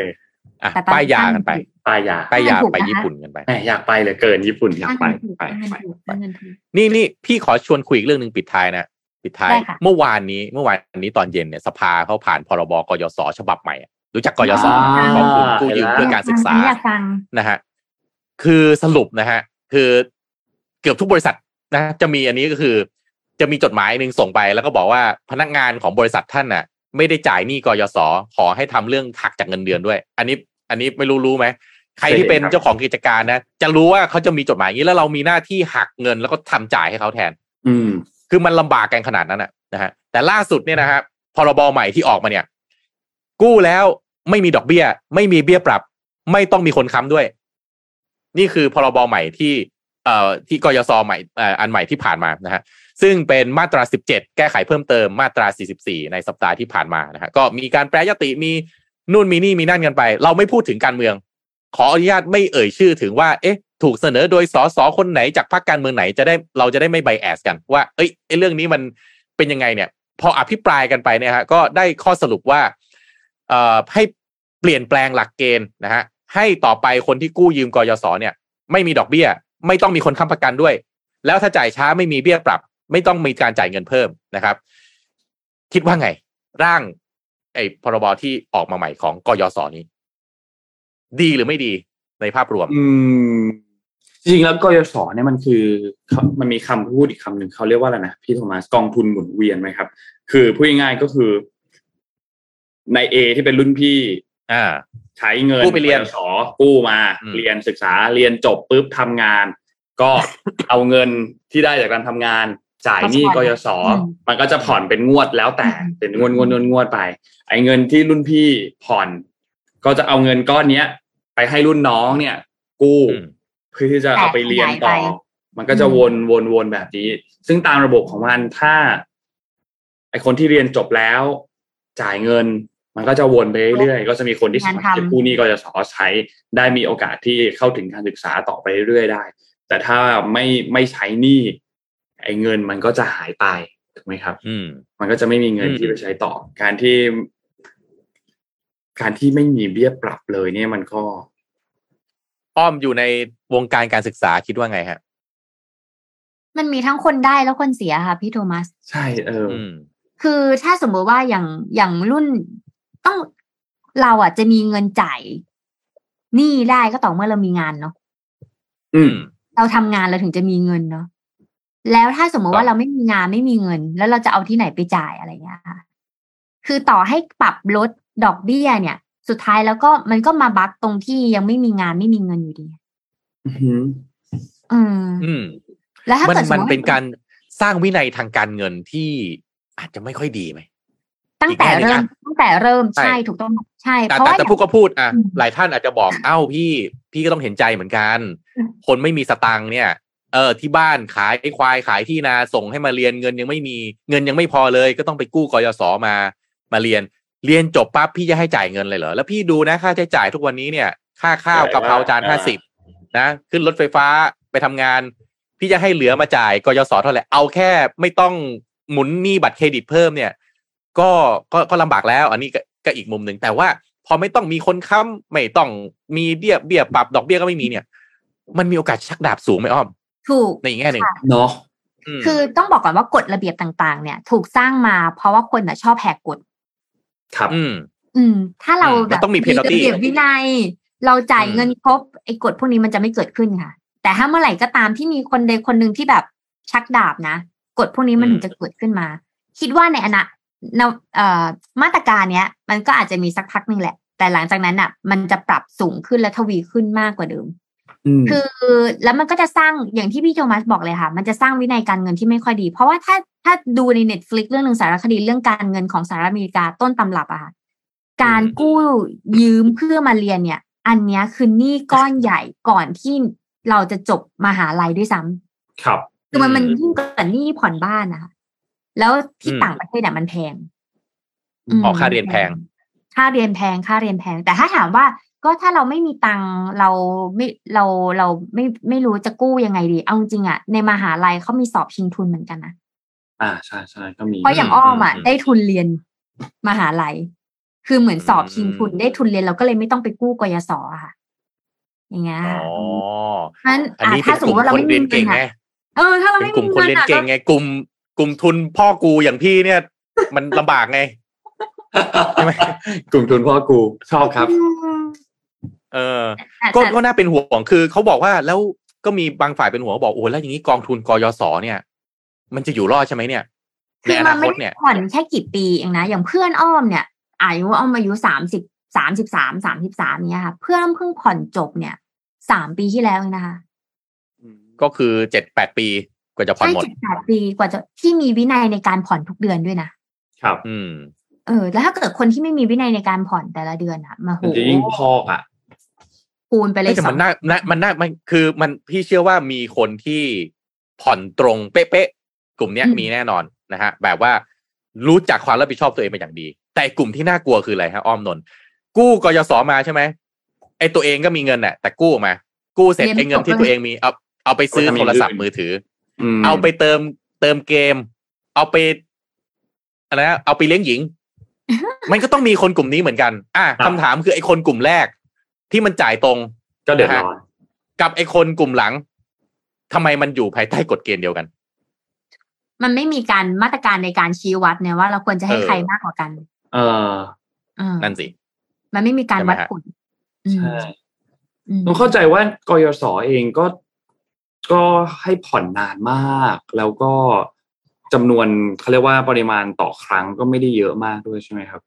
D: อะ
C: แต่ตอน
D: ป้ายยากันไป
B: ป้ายยา
D: ป้ายยา
C: ถูก
D: ไป
C: นะคะ
D: ญี่ปุ่นกันไป
B: แหมอยากไปเหลยเกินญี่ปุ่นอยากไป
C: ถูก
B: ไป
C: เงิน
B: ไป
C: ถูก
B: ไป
C: เงินถูก
D: นี่นี่พี่ขอชวนคุยอีกเรื่องหนึ่งปิดท้ายนะปิดท้าย
C: ได้ค่ะ
D: เมื่อวานนี้เมื่อวานนี้ตอนเย็นเนี่ยสภาเขาผ่านพรบกยศฉบับใหม่อะรู้จักกยศ
B: อ่า
D: กองทุนกู้ยืมเพื่อการศึกษา
C: อยากฟัง
D: นะฮะคือสรุปนะฮะคือเกือบทุกบริษัทนะจะมีอันนี้ก็คือ จะมีจดหมายหนึ่งส่งไป แล้วก็บอกว่าพนักงานของบริษัทท่านน่ะ ไม่ได้จ่ายหนี้กยศขอให้ทำเรื่องหักจากเงินเดือนด้วย อันนี้อันนี้ไม่รู้รู้ไหมใครที่เป็นเจ้าของกิจการนะจะรู้ว่าเขาจะมีจดหมายอย่างนี้แล้วเรามีหน้าที่หักเงินแล้วก็ทำจ่ายให้เขาแทน
B: อืม
D: คือมันลำบากกันขนาดนั้นนะนะฮะแต่ล่าสุดเนี่ยนะฮะพรบใหม่ที่ออกมาเนี่ย กู้แล้วไม่มีดอกเบี้ย ไม่มีเบี้ยปรับ ไม่ต้องมีคนค้ำด้วย นี่คือพรบใหม่ที่ เอ่อที่กยศใหม่เอ่ออันใหม่ที่ผ่านมานะฮะ ซึ่งเป็นมาตรา 17 แก้ไขเพิ่มเติมมาตรา 44 ในสัปดาห์ที่ผ่านมานะฮะก็มีการแปรยติมีนู่นมีนี่มีนั่นกันไป เราไม่พูดถึงการเมือง ขออนุญาตไม่เอ่ยชื่อถึงว่าเอ๊ะถูกเสนอโดยสสคนไหนจากพรรคการเมืองไหนจะได้เราจะได้ไม่ไบแอสกันว่าเอ้ยเรื่องนี้มันเป็นยังไงเนี่ย พออภิปรายกันไปเนี่ยฮะก็ได้ข้อสรุปว่าเอ่อให้เปลี่ยนแปลงหลักเกณฑ์นะฮะให้ต่อไปคนที่กู้ยืมกยศเนี่ย ไม่มีดอกเบี้ย ไม่ต้องมีคนค้ำประกันด้วย แล้วถ้าจ่ายช้าไม่มีเบี้ยปรับ ไม่ต้องมีการจ่ายเงินเพิ่มนะครับ คิดว่าไง ร่าง ไอ้พรบที่ออกมาใหม่ของกยศนี้ ดีหรือไม่ดีในภาพรวม
B: อืม จริงๆแล้วกยศเนี่ยมันคือเขามันมีคำพูดอีกคำหนึ่งเขาเรียกว่าอะไรนะพี่โทมัสกองทุนหมุนเวียนไหมครับ คือพูดง่ายๆก็คือ ในเอที่เป็นรุ่นพี่
D: อ่า
B: ใช้เงิน
D: กู้ไปเรียน
B: กสกู้มา
D: อืม
B: เรียนศึกษาเรียนจบปุ๊บทำงาน ก็เอาเงินที่ได้จากการทำงาน จ่ายหนี้กยศ
C: อืม
B: มันก็จะผ่อนเป็นงวดแล้วแต่
C: อืม
B: เป็นงวดงวดงวดงวดไป ไอ้เงินที่รุ่นพี่ผ่อน ก็จะเอาเงินก้อนเนี้ย ไปให้รุ่นน้องเนี่ย กู้
D: อืม
B: เพื่อที่จะเอาไปเรียนต่อ
C: ขยายไป
B: มันก็จะวนวนวนแบบนี้ ซึ่งตามระบบของมันถ้า ไอคนที่เรียนจบแล้ว จ่ายเงิน มันก็จะวนไปเรื่อยๆก็จะมีคนที่สามารถ
C: งานทำ
B: เก็บกู้หนี้ก็จะสอใช้ได้มีโอกาสที่เข้าถึงการศึกษาต่อไปเรื่อยๆได้ แต่ถ้าไม่ไม่ใช้หนี้ ไอเงินมันก็จะหายไปถูกไหมครับ
D: อืม
B: มันก็จะไม่มีเงิน
D: อืม
B: ที่ไปใช้ต่อ การที่ การที่ไม่มีเบี้ยปรับเลย เนี่ยมันก็
D: อ้อมอยู่ในวงการการศึกษาคิดว่าไงฮะ
C: มันมีทั้งคนได้แล้วคนเสียค่ะพี่โทมัส
B: ใช่เออ
D: อืม
C: คือถ้าสมมติว่าอย่างอย่างรุ่นต้องเราอะจะมีเงินจ่ายหนี้ได้ก็ต่อเมื่อเรามีงานเนาะ
B: อืม
C: เราทำงานเราถึงจะมีเงินเนาะ แล้วถ้าสมมติ
B: ครั
C: ว่า
B: บ
C: เราไม่มีงานไม่มีเงิน แล้วเราจะเอาที่ไหนไปจ่ายอะไรเงี้ยค่ะคือต่อให้ปรับลดดอกเบี้ยเนี่ย สุดท้ายแล้วก็มันก็มาบักตรงที่ยังไม่มีงานไม่มีเงินอยู่ดี
B: อือหือ
C: อืม
D: อืม
C: แล้วถ้า
D: มัน
C: เกิดส
D: มัน
C: มมติ
D: เป็นการสร้างวินัยทางการเงินที่อาจจะไม่ค่อยดีไหม
C: ตั้งแต่
D: อีกแง่หนึ่ง
C: เริ่ม
D: นะ
C: ตั้งแต่เริ่ม
D: ใช่
C: ใช่ถูกต้องใช่
D: แต่
C: เพราะ
D: แต่
C: ว่า
D: แต่พูดก็พูดอะ
C: อืม
D: หลายท่านอาจจะบอกเอ้าพี่พี่ก็ต้องเห็นใจเหมือนกัน
C: อืม
D: คนไม่มีสตังค์เนี่ย เออที่บ้านขายไอ้ควายขายที่นาส่งให้มาเรียนเงินยังไม่มีเงินยังไม่พอเลย ก็ต้องไปกู้กยศมามาเรียน เรียนจบปั๊บพี่จะให้จ่ายเงินเลยเหรอแล้วพี่ดูนะค่าใช้จ่ายทุกวันนี้เนี่ย ค่าข้าว
B: ใช่
D: กะเพราจาน
B: อ่า
D: ห้าสิบนะขึ้นรถไฟฟ้าไปทำงาน พี่จะให้เหลือมาจ่ายกยศเท่าไหร่เอาแค่ไม่ต้องหมุนหนี้บัตรเครดิตเพิ่มเนี่ย ก็ก็ก็ลำบากแล้ว อันนี้ก็ก็อีกมุมหนึ่งแต่ว่าพอไม่ต้องมีคนค้ำไม่ต้องมีเบี้ยเบี้ยปรับดอกเบี้ยก็ไม่มีเนี่ย มันมีโอกาสชักดาบสูงไหมอ้อม
C: ถูก
D: ในอีกแง่หนึ่ง
C: ค่ะ
B: เนาะ
D: ม
C: คือต้องบอกก่อนว่ากฎระเบียบต่างๆ เนี่ย ถูกสร้างมาเพราะว่าคนน่ะชอบแหกกฎ
B: ครับ
D: อืม
C: อืม ถ้าเรา
D: อืม
C: แบ
D: มัน
C: บ
D: ต้องมี penalty
C: ระเบียบวินัย เราจ่าย
D: อืม
C: เงินครบไอ้กฎพวกนี้มันจะไม่เกิดขึ้นค่ะ แต่ถ้าเมื่อไหร่ก็ตามที่มีคนใดคนหนึ่งที่แบบชักดาบนะกฎพวกนี้มันถึงจะเกิดขึ้นมา คิดว่าในอนาในเอ่อมาตรการเนี้ย มันก็อาจจะมีสักพักหนึ่งแหละ แต่หลังจากนั้นอะ มันจะปรับสูงขึ้นและทวีขึ้นมากกว่าเดิม
B: อืม
C: คือแล้วมันก็จะสร้างอย่างที่พี่โทมัสบอกเลยค่ะ มันจะสร้างวินัยการเงินที่ไม่ค่อยดี เพราะว่าถ้าถ้าดูใน Netflix เรื่องหนึ่งสารคดีเรื่องการเงินของสหรัฐอเมริกาต้นตำรับอะค่ะการกู้ยืมเพื่อมาเรียนเนี่ย อันเนี้ยคือหนี้ก้อนใหญ่ก่อนที่เราจะจบมหาลัยด้วยซ้ำ
B: ครับ
C: คือมัน
D: อืม
C: มันยิ่งกว่าหนี้ผ่อนบ้านนะคะแล้วที่
D: อืม
C: ต่างประเทศอะมันแพงม
D: อ๋อค่าเรียนแพง
C: ค่าเรียนแพงค่าเรียนแพง แต่ถ้าถามว่า ก็ถ้าเราไม่มีตังค์เราไม่เราเราไม่ไม่รู้จะกู้ยังไงดี เอาจริงๆอะในมหาลัยเขามีสอบชิงทุนเหมือนกันนะ
B: อ่าใช่ใช่ก็มี
C: เพราะอย่าง
D: อืม
C: อ้อมอะ
D: อืม
C: ได้ทุนเรียนมหาลัย คือเหมือนสอบ
D: อืม
C: ชิงทุนได้ทุนเรียนเราก็เลยไม่ต้องไปกู้กยศอะค่ะ อย่างเงี้ย
D: อ๋อ
C: เพราะฉะนั้น
D: อัน
C: อะ
D: นี้
C: ถ้า
D: เป็น
C: สม
D: ก
C: ม
D: ลุ่
C: ติว่าเรา
D: มคน
C: ไม่มี
D: เรียน
C: เงิ
D: เก่
C: น
D: งไง
C: อะเออถ้าเรา
D: เป็น
C: ไม่
D: กลุ่ม
C: มี
D: คน
C: เงิน
D: เรียน
C: อะ
D: เก่งไงกลุ่มกลุ่มทุนพ่อกูอย่างพี่เนี่ย มันลำบากไงใช่ไหม
B: กลุ่มทุนพ่อกูชอบครับ
D: เออ
C: แต่
D: ก็
C: แต่
D: ก็น่าเป็นห่วงคือเขาบอกว่าแล้วก็มีบางฝ่ายเป็นห่วงเขาบอกโอ้แล้วอย่างนี้กองทุนกยศเนี่ย มันจะอยู่รอดใช่ไหมเนี่ยใน
C: คือ
D: อ
C: มั
D: นานค
C: ไม่
D: ต
C: ได้
D: เนี่ย
C: ผ่อนแค่กี่ปีเองนะอย่างเพื่อนอ้อมเนี่ย อายุอ้อมอายุสามสิบสามสิบสามสามสิบสามเนี้ยค่ะเพื่อนอ้อมเพิ่งผ่อนจบเนี่ยสามปีที่แล้วเองนะคะ
D: ก็คือเจ็ดแปดปีกว่าจะผ่อน
C: ใช่
D: หมด
C: เจ็ดแปดปีกว่าจะที่มีวินัยในการผ่อนทุกเดือนด้วยนะครับ
D: อืม
C: เออ แล้วถ้าเกิดคนที่ไม่มีวินัยในการผ่อนแต่ละเดือนอะมาโห
B: มันจะยิ่งพอกอะ
C: คูณไปเลย
D: แต่
C: สอ
D: มั
C: ง
D: นน่าน่ามันน่ามันคือมันพี่เชื่อว่ามีคนที่ผ่อนตรงเป๊ะๆกลุ่มเนี้ยมีแน่นอนนะฮะแบบว่ารู้จักความรับผิดชอบตัวเองเป็นอย่างดี แต่กลุ่มที่น่ากลัวคืออะไรฮะอ้อมนนท์กู้กยศมาใช่ไหมไอตัวเองก็มีเงินแหละแต่กู้ออกมา กู้เสร็จ
C: เรียนไม่
D: ไอ้เงิน
C: จบ
D: ที่
C: เลย
D: ตัวเองมีเอาเอาไปซื้อ
B: เอาไปทำ
D: โทรศัพ
B: อย่างอื่น
D: ท์มือถือ
B: ม
D: อเอาไปเติมเติมเกม เอาไปอะไรนะเอาไปเลี้ยงหญิง มันก็ต้องมีคนกลุ่มนี้เหมือนกัน อะคำถามคือไอ้คนกลุ่มแรก ที่มันจ่ายตรง
B: ก็เดือดร้อน
D: กับไอ้คนกลุ่มหลังทำไมมันอยู่ภายใต้กฎเกณฑ์เดียวกัน
C: มันไม่มีการมาตรการในการชี้วัดเนี่ยว่าเราควรจะให้
D: เออ
C: ใครมากกว่ากัน
B: เออ
C: เออ
D: นั่นสิ
C: มันไม่มีการวัด
D: ใช่ไหมฮะ
C: ผลอืม
B: ใช่
C: อืม
B: ต้องเข้าใจว่ากยศเองก็ก็ให้ผ่อนนานมาก แล้วก็จำนวนเขาเรียกว่าปริมาณต่อครั้งก็ไม่ได้เยอะมากด้วยใช่ไหมครับ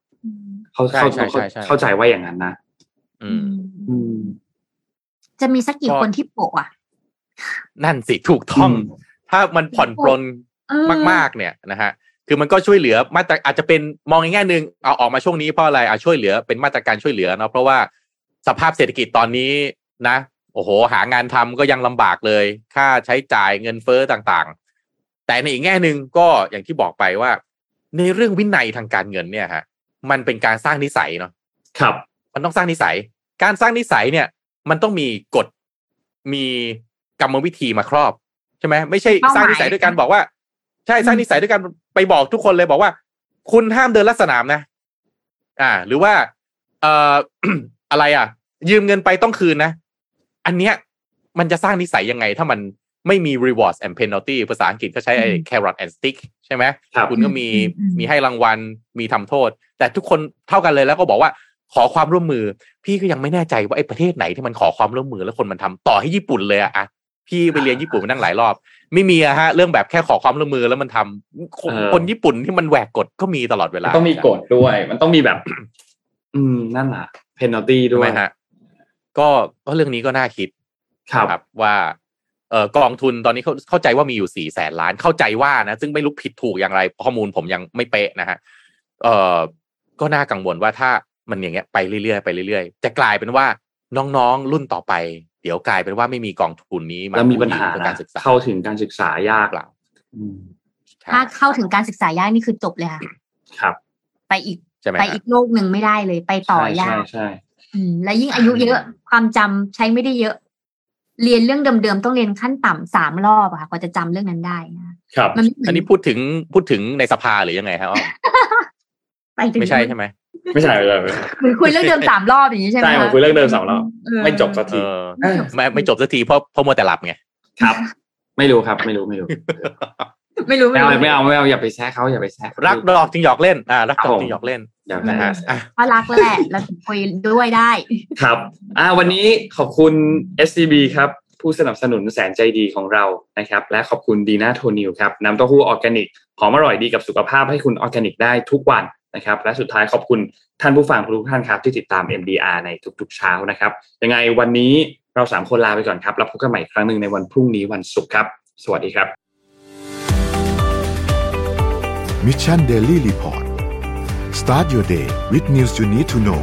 B: เขา
D: ใช่
B: เข้า
D: ใช่ใช่ใช่
B: เข้าใจว่าอย่างนั้นนะ
D: อืม
B: อืม
C: จะมีสักกี่
D: ก็
C: คนที่โปะอะ
D: นั่นสิถูกต้อง
B: อืม
D: ถ้ามันผ่อนปลน
C: เออ
D: มาก ๆ เนี่ยนะฮะคือมันก็ช่วยเหลือมาตรอาจจะเป็นมองในแง่หนึ่งเอาออกมาช่วงนี้เพราะอะไรอะช่วยเหลือเป็นมาตรการช่วยเหลือเนาะเพราะว่าสภาพเศรษฐกิจตอนนี้นะ โอ้โห หางานทำก็ยังลำบากเลย ค่าใช้จ่ายเงินเฟ้อต่างๆ แต่ในอีกแง่หนึ่งก็อย่างที่บอกไปว่า ในเรื่องวินัยทางการเงินเนี่ยฮะมันเป็นการสร้างนิสัยเนาะ
B: ครับ
D: มันต้องสร้างนิสัย การสร้างนิสัยเนี่ย มันต้องมีกฎมีกรรมวิธีมาครอบใช่ไหมไม่ใช่
C: เป้าหมาย
D: สร้างนิสัยด้วยการบอกว่า ใช่สร้างนิสัยด้วยการไปบอกทุกคนเลยบอกว่า คุณห้ามเดินลัดสนามนะ อ่า หรือว่า เอ่ออะไรอะ ยืมเงินไปต้องคืนนะ อันเนี้ยมันจะสร้างนิสัยยังไง ถ้ามันไม่มี rewards and penalty ภาษาอังกฤษเขาใช้ไอ้ carrot and stick ใช่ไหม
B: ครับ
D: คุณก็มี
C: อืมอืม
D: มีให้รางวัลมีทำโทษ แต่ทุกคนเท่ากันเลยแล้วก็บอกว่า ขอความร่วมมือ พี่ก็ยังไม่แน่ใจว่าไอ้ประเทศไหนที่มันขอความร่วมมือแล้วคนมันทำต่อให้ญี่ปุ่นเลยอะอะพี่ไปเรียนญี่ปุ่นมานั่งหลายรอบ ไม่มีอะฮะ เรื่องแบบแค่ขอความร่วมมือแล้วมันทำคน
B: เออ
D: คนญี่ปุ่นที่มันแหวกกฎก็มีตลอดเวลา
B: ต้องมีกฎด้วย มันต้องมีแบบ อืมนั่นแหละเพน a ลตี้ด้
D: ใช่
B: ว
D: ไหม
B: ย
D: ฮะก็ก็เรื่องนี้ก็น่าคิด
B: ครับ
D: ครับว่าเออกองทุนตอนนี้เขาเข้าใจว่ามีอยู่สี่แสนล้านเข้าใจว่านะ ซึ่งไม่รู้ผิดถูกอย่างไรข้อมูลผมยังไม่เป๊ะนะฮะเออก็น่ากังวลว่าถ้า มันอย่างเงี้ยไปเรื่อยๆไปเรื่อยๆ จะกลายเป็นว่าน้องๆรุ่นต่อไป เดี๋ยวกลายเป็นว่าไม่มีกองทุนนี้มา
B: แล้วมีปัญหา
D: เพื่อ
B: นะ
D: การศึกษา
B: เข้าถึงการศึกษายาก
D: เปล่า
B: อืม
D: ใช่
C: ถ้าเข้าถึงการศึกษายากนี่คือจบเลยค่ะ
B: ครับ
C: ไปอีก
D: ใช่ไหม
C: ไป
D: ฮะ
C: อีกโลกหนึ่งไม่ได้เลย ไปต่อ
B: ใช่
C: ยาก
B: ใช่ใช่
C: อืมและยิ่งอายุเยอะความจำใช้ไม่ได้เยอะ เรียนเรื่องเดิมๆต้องเรียนขั้นต่ำสามรอบอะค่ะกว่าจะจำเรื่องนั้นได้นะครับมันไม่เหมื
D: อันนี้พูดถึงพูดถึงในสภาหรือยังไงฮะอ้อม
C: ไปถึง
D: ไม่ใช่ใช่ไหม
B: ไม่ใช่ไม่ใช่ไม่ใช่
C: เหมือนคุยเรื่องเดิมสามรอบอย่างนี้ใช่ไหม
B: ใช่ผมคุยเรื่องเดิมสามรอบ
C: เออ
B: ไม่จบสักที
D: เออไม่ไม่จบสักทีเพราะเพราะมัวแต่หลับไง
B: ครับ ไม่รู้ครับ ไม่รู้ไม่รู้
C: ไม่รู้
B: ไม่
C: ไม่
B: เอา
C: รู้
B: ไม่เอาไม่เอาอย่าไปแซะเขาอย่าไปแซะเขา
D: รักดอกจึงหยอกเล่นอ่ารัก
B: ครับ
D: ดอก
B: ผม
D: จึงหยอกเล่น
B: อย่าไป
D: นะฮะอะ
C: เพราะรักแหละเราถึงคุยด้วยได้
B: ครับ อ่าวันนี้ขอบคุณ SCB ครับผู้สนับสนุนแสนใจดีของเรานะครับ และขอบคุณดีน่าโทนิวครับน้ำเต้าหู้ออร์แกนิกหอมอร่อยดีกับสุขภาพให้คุณออร์แกนิกได้ทุกวัน นะครับ และสุดท้ายขอบคุณท่านผู้ฟังทุกท่านครับ ที่ติดตาม MDR ในทุกๆเช้านะครับ ยังไงวันนี้เราสามคนลาไปก่อนครับ แล้วพบกันใหม่อีกครั้งหนึ่งในวันพรุ่งนี้วันศุกร์ครับ สวัสดีครับ
A: Mission Daily Report start your day with news you need to know